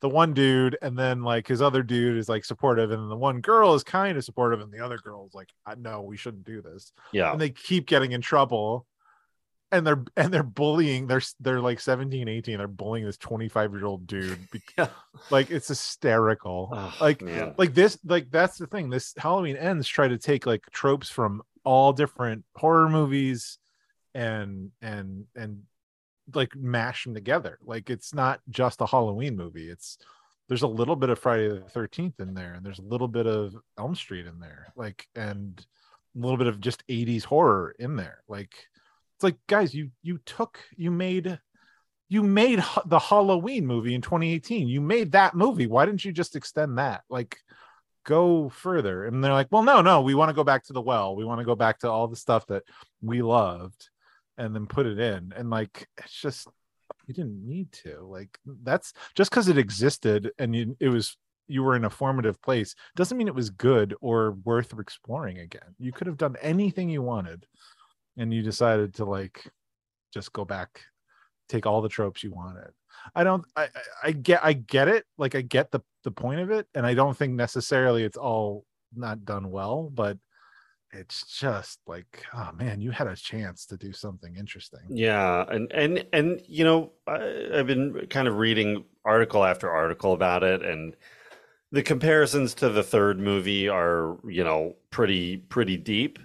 the one dude, and then like his other dude is like supportive, and the one girl is kind of supportive, and the other girl is like, "I no, we shouldn't do this." Yeah, and they keep getting in trouble and they're and they're bullying they're they're like 17 18 they're bullying this 25 year old dude be- Yeah. like it's hysterical Oh, like man. like this like that's the thing this halloween ends try to take like tropes from all different horror movies and and and like mash them together. Like it's not just a halloween movie. It's there's a little bit of friday the 13th in there and there's a little bit of elm street in there like and a little bit of just 80s horror in there. Like it's like guys you you took you made you made the halloween movie in 2018 you made that movie. Why didn't you just extend that? Like go further. And they're like well no no we want to go back to the well. We want to go back to all the stuff that we loved and then put it in. And like it's just you didn't need to like that's just because it existed and you it was you were in a formative place doesn't mean it was good or worth exploring again. You could have done anything you wanted and you decided to like just go back take all the tropes you wanted. I don't i I- i get i get it. Like i get the the point of it and i don't think necessarily it's all not done well but it's just like oh man you had a chance to do something interesting Yeah, and and and you know, I, I've been kind of reading article after article about it, and the comparisons to the third movie are, you know, pretty pretty deep.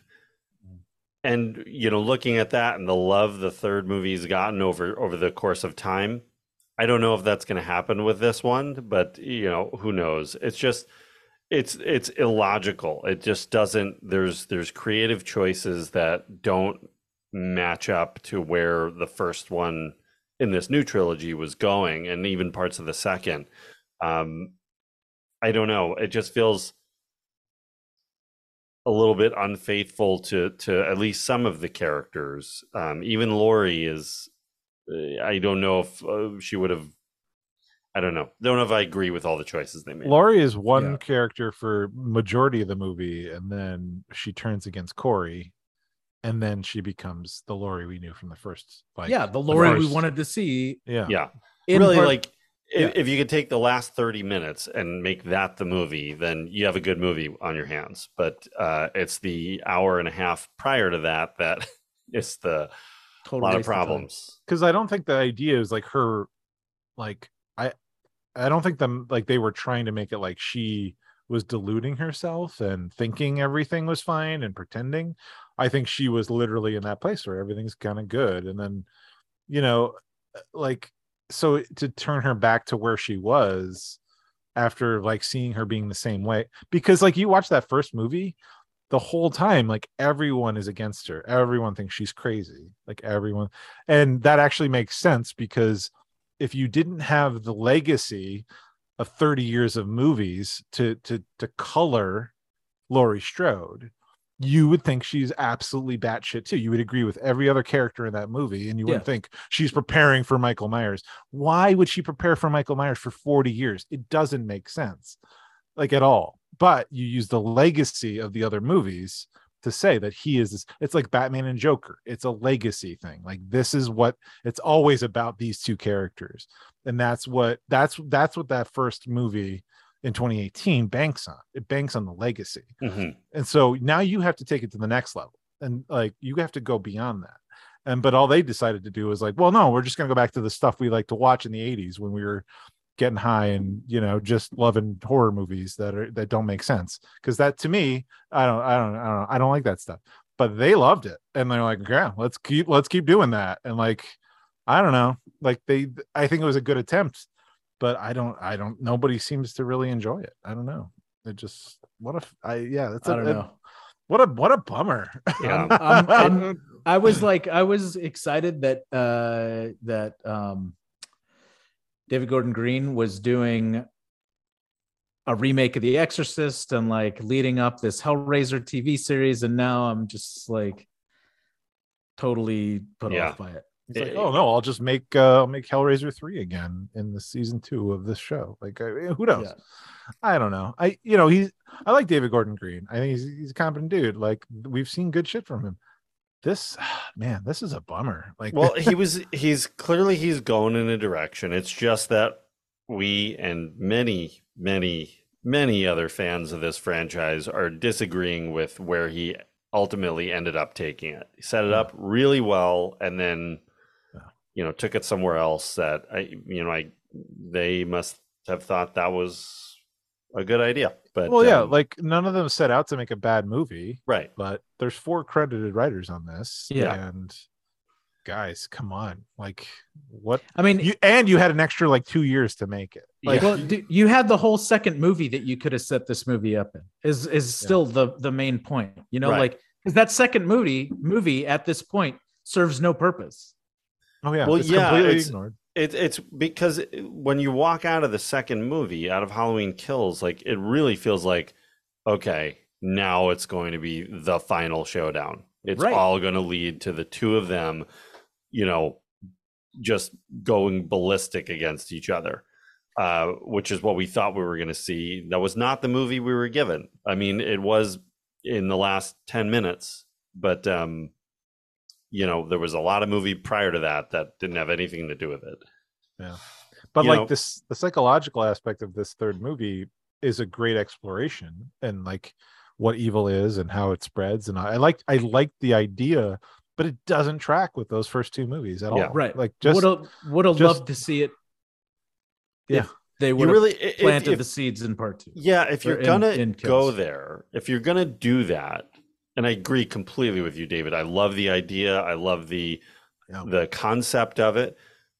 Mm. And you know, looking at that and the love the third movie's gotten over over the course of time, I don't know if that's going to happen with this one, but you know, who knows? It's just it's it's illogical. It just doesn't. There's there's creative choices that don't match up to where the first one in this new trilogy was going, and even parts of the second. Um, I don't know. It just feels a little bit unfaithful to to at least some of the characters. Um, even Laurie is. uh, I don't know if uh, she would have. I don't know. Don't know if I agree with all the choices they made. Laurie is one Yeah. character for majority of the movie, and then she turns against Corey, and then she becomes the Laurie we knew from the first. Like, yeah, the Laurie we first- wanted to see. Yeah, yeah. in really part- like i- yeah. if you could take the last 30 minutes and make that the movie then you have a good movie on your hands but uh it's the hour and a half prior to that that is the total lot of problems because I don't think the idea is like her, like I, don't think them like they were trying to make it like she was deluding herself and thinking everything was fine and pretending. I think she was literally in that place where everything's kind of good, and then, you know, uh, like so to turn her back to where she was after like seeing her being the same way because like you watch that first movie the whole time like everyone is against her everyone thinks she's crazy like everyone and that actually makes sense because if you didn't have the legacy of 30 years of movies to to to color Laurie Strode you would think she's absolutely batshit too. You would agree with every other character in that movie, and you wouldn't think she's preparing for Michael Myers. Why would she prepare for Michael Myers for 40 years? It doesn't make sense, like at all. But you use the legacy of the other movies to say that he is this. It's like Batman and Joker. It's a legacy thing. Like this is what it's always about these two characters, and that's what that's that's what that first movie in 2018 banks on. It banks on the legacy. Mhm. And so now you have to take it to the next level. And like you have to go beyond that. And but all they decided to do was like, well, no, we're just gonna go back to the stuff we like to watch in the 80s when we were getting high and you know just loving horror movies that are that don't make sense. Because that to me, I don't I don't I don't I don't like that stuff. But they loved it. And they're like, yeah, let's keep let's keep doing that. And like, I don't know. Like they I think it was a good attempt, but I don't I don't nobody seems to really enjoy it. I don't know. It just what if I yeah, that's I a, don't know. what a what a bummer. Yeah. I'm- I was like, I was excited that uh that um David Gordon Green was doing a remake of The Exorcist and like leading up this Hellraiser TV series, and now I'm just like totally put Yeah. off by it. It's like, oh no, I'll just make uh I'll make Hellraiser three again in the season two of this show. Like, uh, who knows? Yeah. I don't know. I you know he's I like David Gordon Green. I think he's he's a competent dude. Like we've seen good shit from him. This man, this is a bummer. Like, well he was he's clearly he's going in a direction it's just that we and many many many other fans of this franchise are disagreeing with where he ultimately ended up taking it he set it up really well and then Yeah. you know took it somewhere else that i you know i they must have thought that was a good idea but well, yeah, um, like none of them set out to make a bad movie, right but there's four credited writers on this. Yeah. and guys, come on, like what? I mean, You and you had an extra like two years to make it. Like, Yeah. well, d- you had the whole second movie that you could have set this movie up in. Is is still the the main point, you know? Right. Like, because that second movie movie at this point serves no purpose. oh yeah, Well, it's yeah, completely it's- ignored. It, it's because when you walk out of the second movie, out of Halloween Kills, like it really feels like okay, now it's going to be the final showdown. It's Right. all going to lead to the two of them, you know, just going ballistic against each other, uh, which is what we thought we were going to see. That was not the movie we were given. I mean, it was in the last 10 minutes, but, um, you know, there was a lot of movie prior to that that didn't have anything to do with it. Yeah. But you like know- this the psychological aspect of this third movie is a great exploration and like what evil is and how it spreads and i, I like i like the idea but it doesn't track with those first two movies at Yeah. all Right. like just would have would have loved to see it. Yeah. they would really, planted if- the seeds in part two. Yeah, if you're gonna in go there, if you're gonna do that, and I agree completely with you, David. I love the idea. I love the Yeah. the concept of it,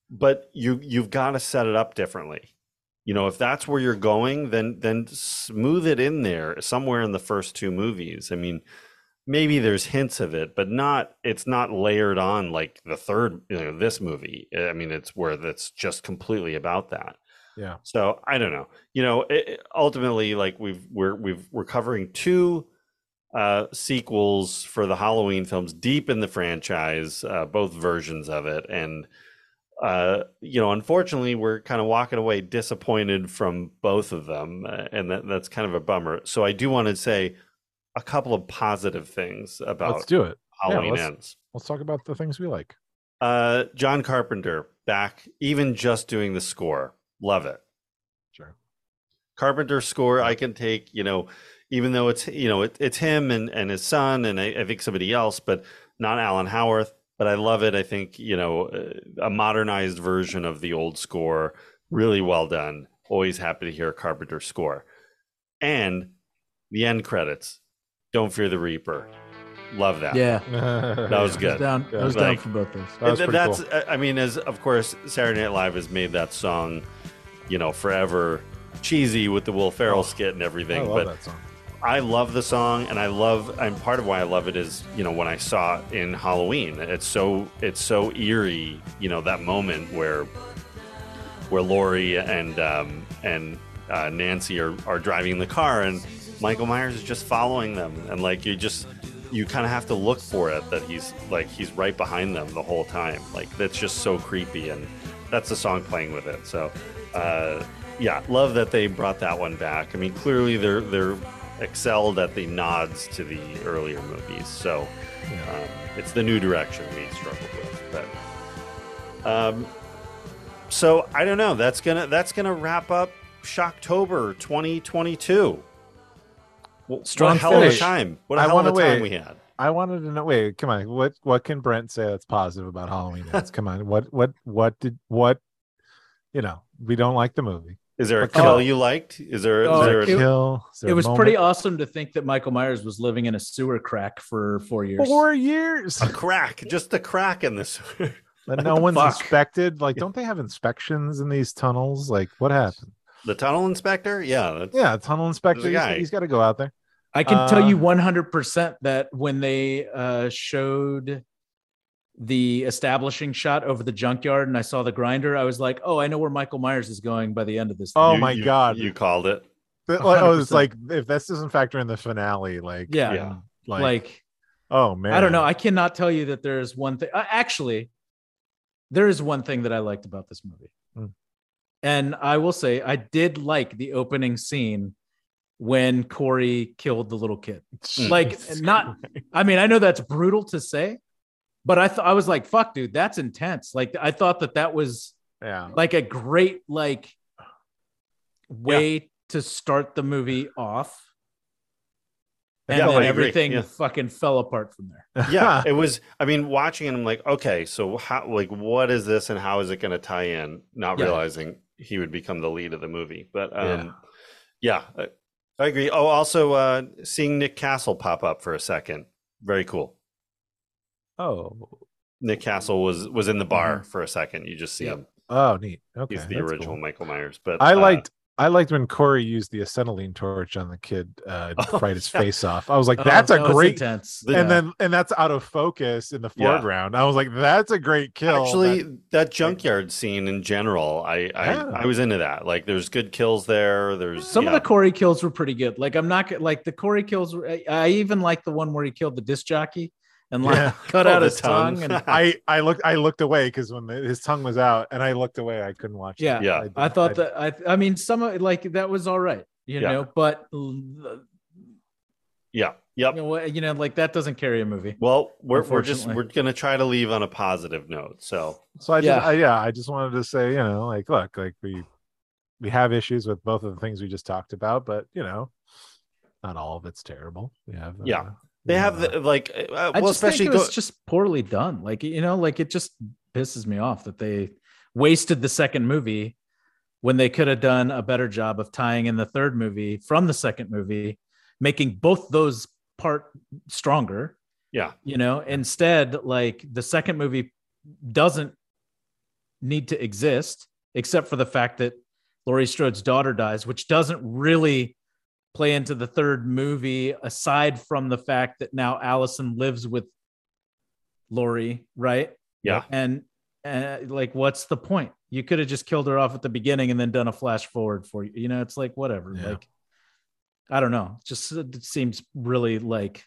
but you you've got to set it up differently. You know, if that's where you're going, then then smooth it in there somewhere in the first two movies. I mean, maybe there's hints of it, but not it's not layered on like the third, you know, this movie. I mean, it's where that's just completely about that. yeah So I don't know. You know, it, ultimately, like we've we're we've we're covering two uh, sequels for the Halloween films, deep in the franchise, uh, both versions of it, and uh, you know, unfortunately, we're kind of walking away disappointed from both of them, uh, and that, that's kind of a bummer. So I do want to say a couple of positive things about let's do it Halloween let's- Ends. let's talk about the things we like Uh, John Carpenter back, even just doing the score, love it. sure Carpenter score I can take, you know, even though it's you know it, it's him and and his son and I, I think somebody else, but not Alan Howarth. But I love it. I think you know uh, a modernized version of the old score, really well done. Always happy to hear a Carpenter score, and the end credits. Don't fear the Reaper. Love that. Yeah, that was I was good. down. I was Like- down for both those. That was that's cool. I mean, as of course Saturday Night Live has made that song, you know, forever cheesy with the Will Ferrell Oh, skit and I everything. love but that song. I love the song, and I love, and part of why I love it is, you know, when I saw it in Halloween, it's so, it's so eerie, you know, that moment where, where Laurie and um, and uh, Nancy are are driving the car, and Michael Myers is just following them, and like you just, you kind of have to look for it that he's like he's right behind them the whole time, like that's just so creepy, and that's the song playing with it. So, uh, yeah, love that they brought that one back. I mean, clearly they're they're excelled at the nods to the earlier movies. So um, it's the new direction we struggled with. But um, so I don't know. That's gonna that's gonna wrap up Shocktober 2022. What Strong a hell of a time! What a I hell of a time we had. I wanted to know. Wait, come on. What what can Brent say that's positive about Halloween? Ends? come on. What what what did what? You know, we don't like the movie. Is there a Come kill on. you liked? Is there? Is Oh, there a, it- Kill. Is there It a was moment? pretty awesome to think that Michael Myers was living in a sewer crack for four years. Four years. a crack? Just a crack in this. And no one's fuck? inspected. Like, don't they have inspections in these tunnels? Like, what happened? the tunnel inspector? Yeah. That's, Yeah, tunnel inspector. There's a He's, he's got to go out there. I can tell Uh, you 100% that when they uh, showed the establishing shot over the junkyard and I saw the grinder, I was like, oh, I know where Michael Myers is going by the end of this. Oh You- my you- God. You called it. But, like, oh, it's 100%. like if this doesn't factor in the finale, like, Yeah. Yeah. like, like, oh man, I don't know. I cannot tell you that there's one thing. Uh, actually, there is one thing that I liked about this movie. Hmm. And I will say, I did like the opening scene when Corey killed the little kid. Like, not, I mean, I know that's brutal to say, but I thought I was like, fuck, dude, that's intense. Like, I thought that that was yeah, like a great, like, way to start the movie off. And Yeah, then everything Yeah. fucking fell apart from there. yeah it was i mean watching it i'm like okay so how like what is this and how is it going to tie in not Yeah. realizing he would become the lead of the movie but um yeah, I, I agree oh also uh seeing nick castle pop up for a second very cool oh, nick castle was was in the bar for a second you just see Yeah. him oh, neat. Okay, he's the that's original cool. michael myers but I uh, liked I liked when Corey used the acetylene torch on the kid uh, to Oh, fright his yeah. face off. I was like, Oh, "That's that a was great." intense. And Yeah. then and that's out of focus in the Yeah. foreground. I was like, "That's a great kill." Actually, That- that junkyard scene in general, I I, Yeah. I was into that. Like, there's good kills there. There's some yeah. of the Corey kills were pretty good. Like I'm not like the Corey kills. were- I, I even like the one where he killed the disc jockey and like Yeah. cut Oh, out his tongue. And I I looked I looked away because when the, his tongue was out and I looked away, I couldn't watch. it. Yeah. Yeah. I thought that I I mean some like that was all right, you Yeah. know, but you yeah, yep. know you know like that doesn't carry a movie. Well, we're we're just we're gonna try to leave on a positive note. So So I just, Yeah. I, yeah, I just wanted to say, you know, like, look, like we we have issues with both of the things we just talked about, but you know, not all of it's terrible. We have, uh, Yeah. They have uh, the, like uh, I well, just think especially it was go- just poorly done. Like you know, like it just pisses me off that they wasted the second movie when they could have done a better job of tying in the third movie from the second movie, making both those part stronger. yeah, You know, instead, like the second movie doesn't need to exist except for the fact that Laurie Strode's daughter dies, which doesn't really play into the third movie aside from the fact that now Allison lives with Laurie, right? yeah, And uh, like, what's the point? You could have just killed her off at the beginning and then done a flash forward for you. You know, it's like whatever. Yeah. Like, I don't know. Just it seems really like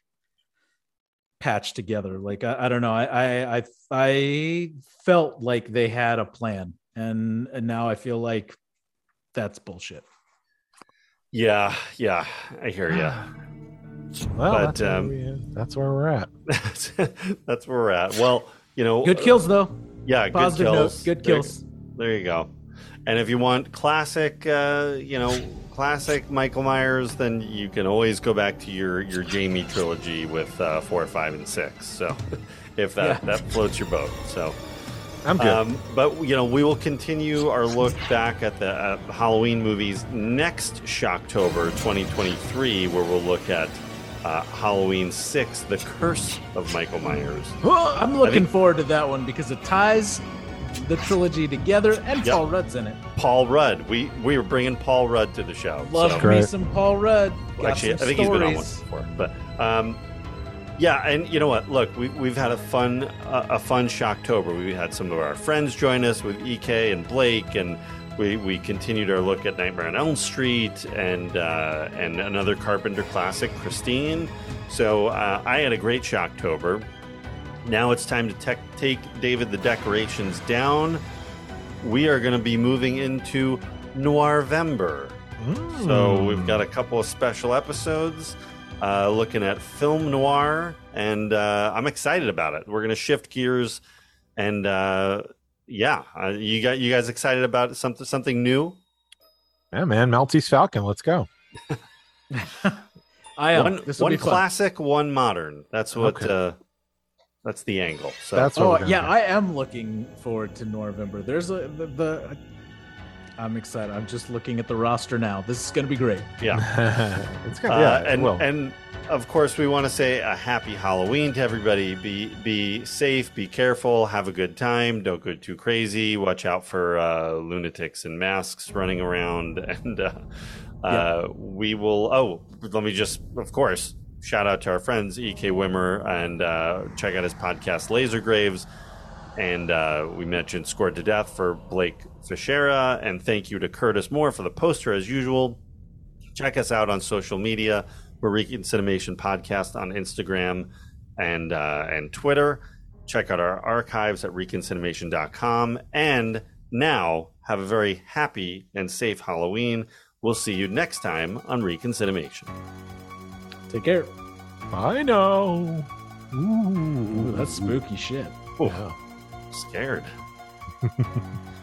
patched together. Like I, I don't know. I, I I I felt like they had a plan, and and now I feel like that's bullshit. Yeah, yeah. I hear you. well, but, that's, where um, we, uh, that's where we're at. That's where we're at. Well, you know, Good kills though. Yeah, Positive good note. kills. Good There- kills. There you go. And if you want classic, uh, you know, classic Michael Myers, then you can always go back to your your Jamie trilogy with uh, four, five, and six. So, if that Yeah. that floats your boat, so. I'm good. Um, but you know, we will continue our look back at the uh, Halloween movies next Shocktober 2023, where we'll look at uh, Halloween Six: The Curse of Michael Myers. I'm looking think- forward to that one because it ties the trilogy together, and Yep. Paul Rudd's in it. Paul Rudd. We we were bringing Paul Rudd to the show. Love so- me some Paul Rudd. Got Actually, I some think he's been on once before. But um, yeah, and you know what? Look, we, we've had a fun uh, a fun Shocktober. We had some of our friends join us with Ek and Blake, and we we continued our look at Nightmare on Elm Street and uh, and another Carpenter classic, Christine. So uh, I had a great Shocktober. Now it's time to tech take David the decorations down. We are going to be moving into Noirvember. So Hmm. we've got a couple of special episodes uh, looking at film noir, and uh, I'm excited about it. We're going to shift gears, and uh, yeah, uh, you got you guys excited about something something new? yeah, man, Maltese Falcon. Let's go. I am. one this one be fun. classic, one modern. That's what. Okay. Uh, that's the angle. So That's what Oh yeah, do. I am looking forward to November. There's a the, the. I'm excited. I'm just looking at the roster now. This is going to be great. yeah. it's gonna, Uh, yeah, it and will. and of course we want to say a happy Halloween to everybody. Be be safe, be careful, have a good time. Don't go too crazy. Watch out for uh, lunatics in masks running around, and uh, uh, we will. Oh, let me just, of course, shout out to our friends Ek Wimmer and uh, check out his podcast Laser Graves. And uh, we mentioned Scored to Death for Blake Fichera. And thank you to Curtis Moore for the poster, as usual. Check us out on social media. We're Reconcinimation Podcast on Instagram and uh, and Twitter. Check out our archives at reconcinimation.com. And now have a very happy and safe Halloween. We'll see you next time on Reconcinimation. Take care. I know. Ooh, Ooh, that's spooky shit. Oh, yeah. scared.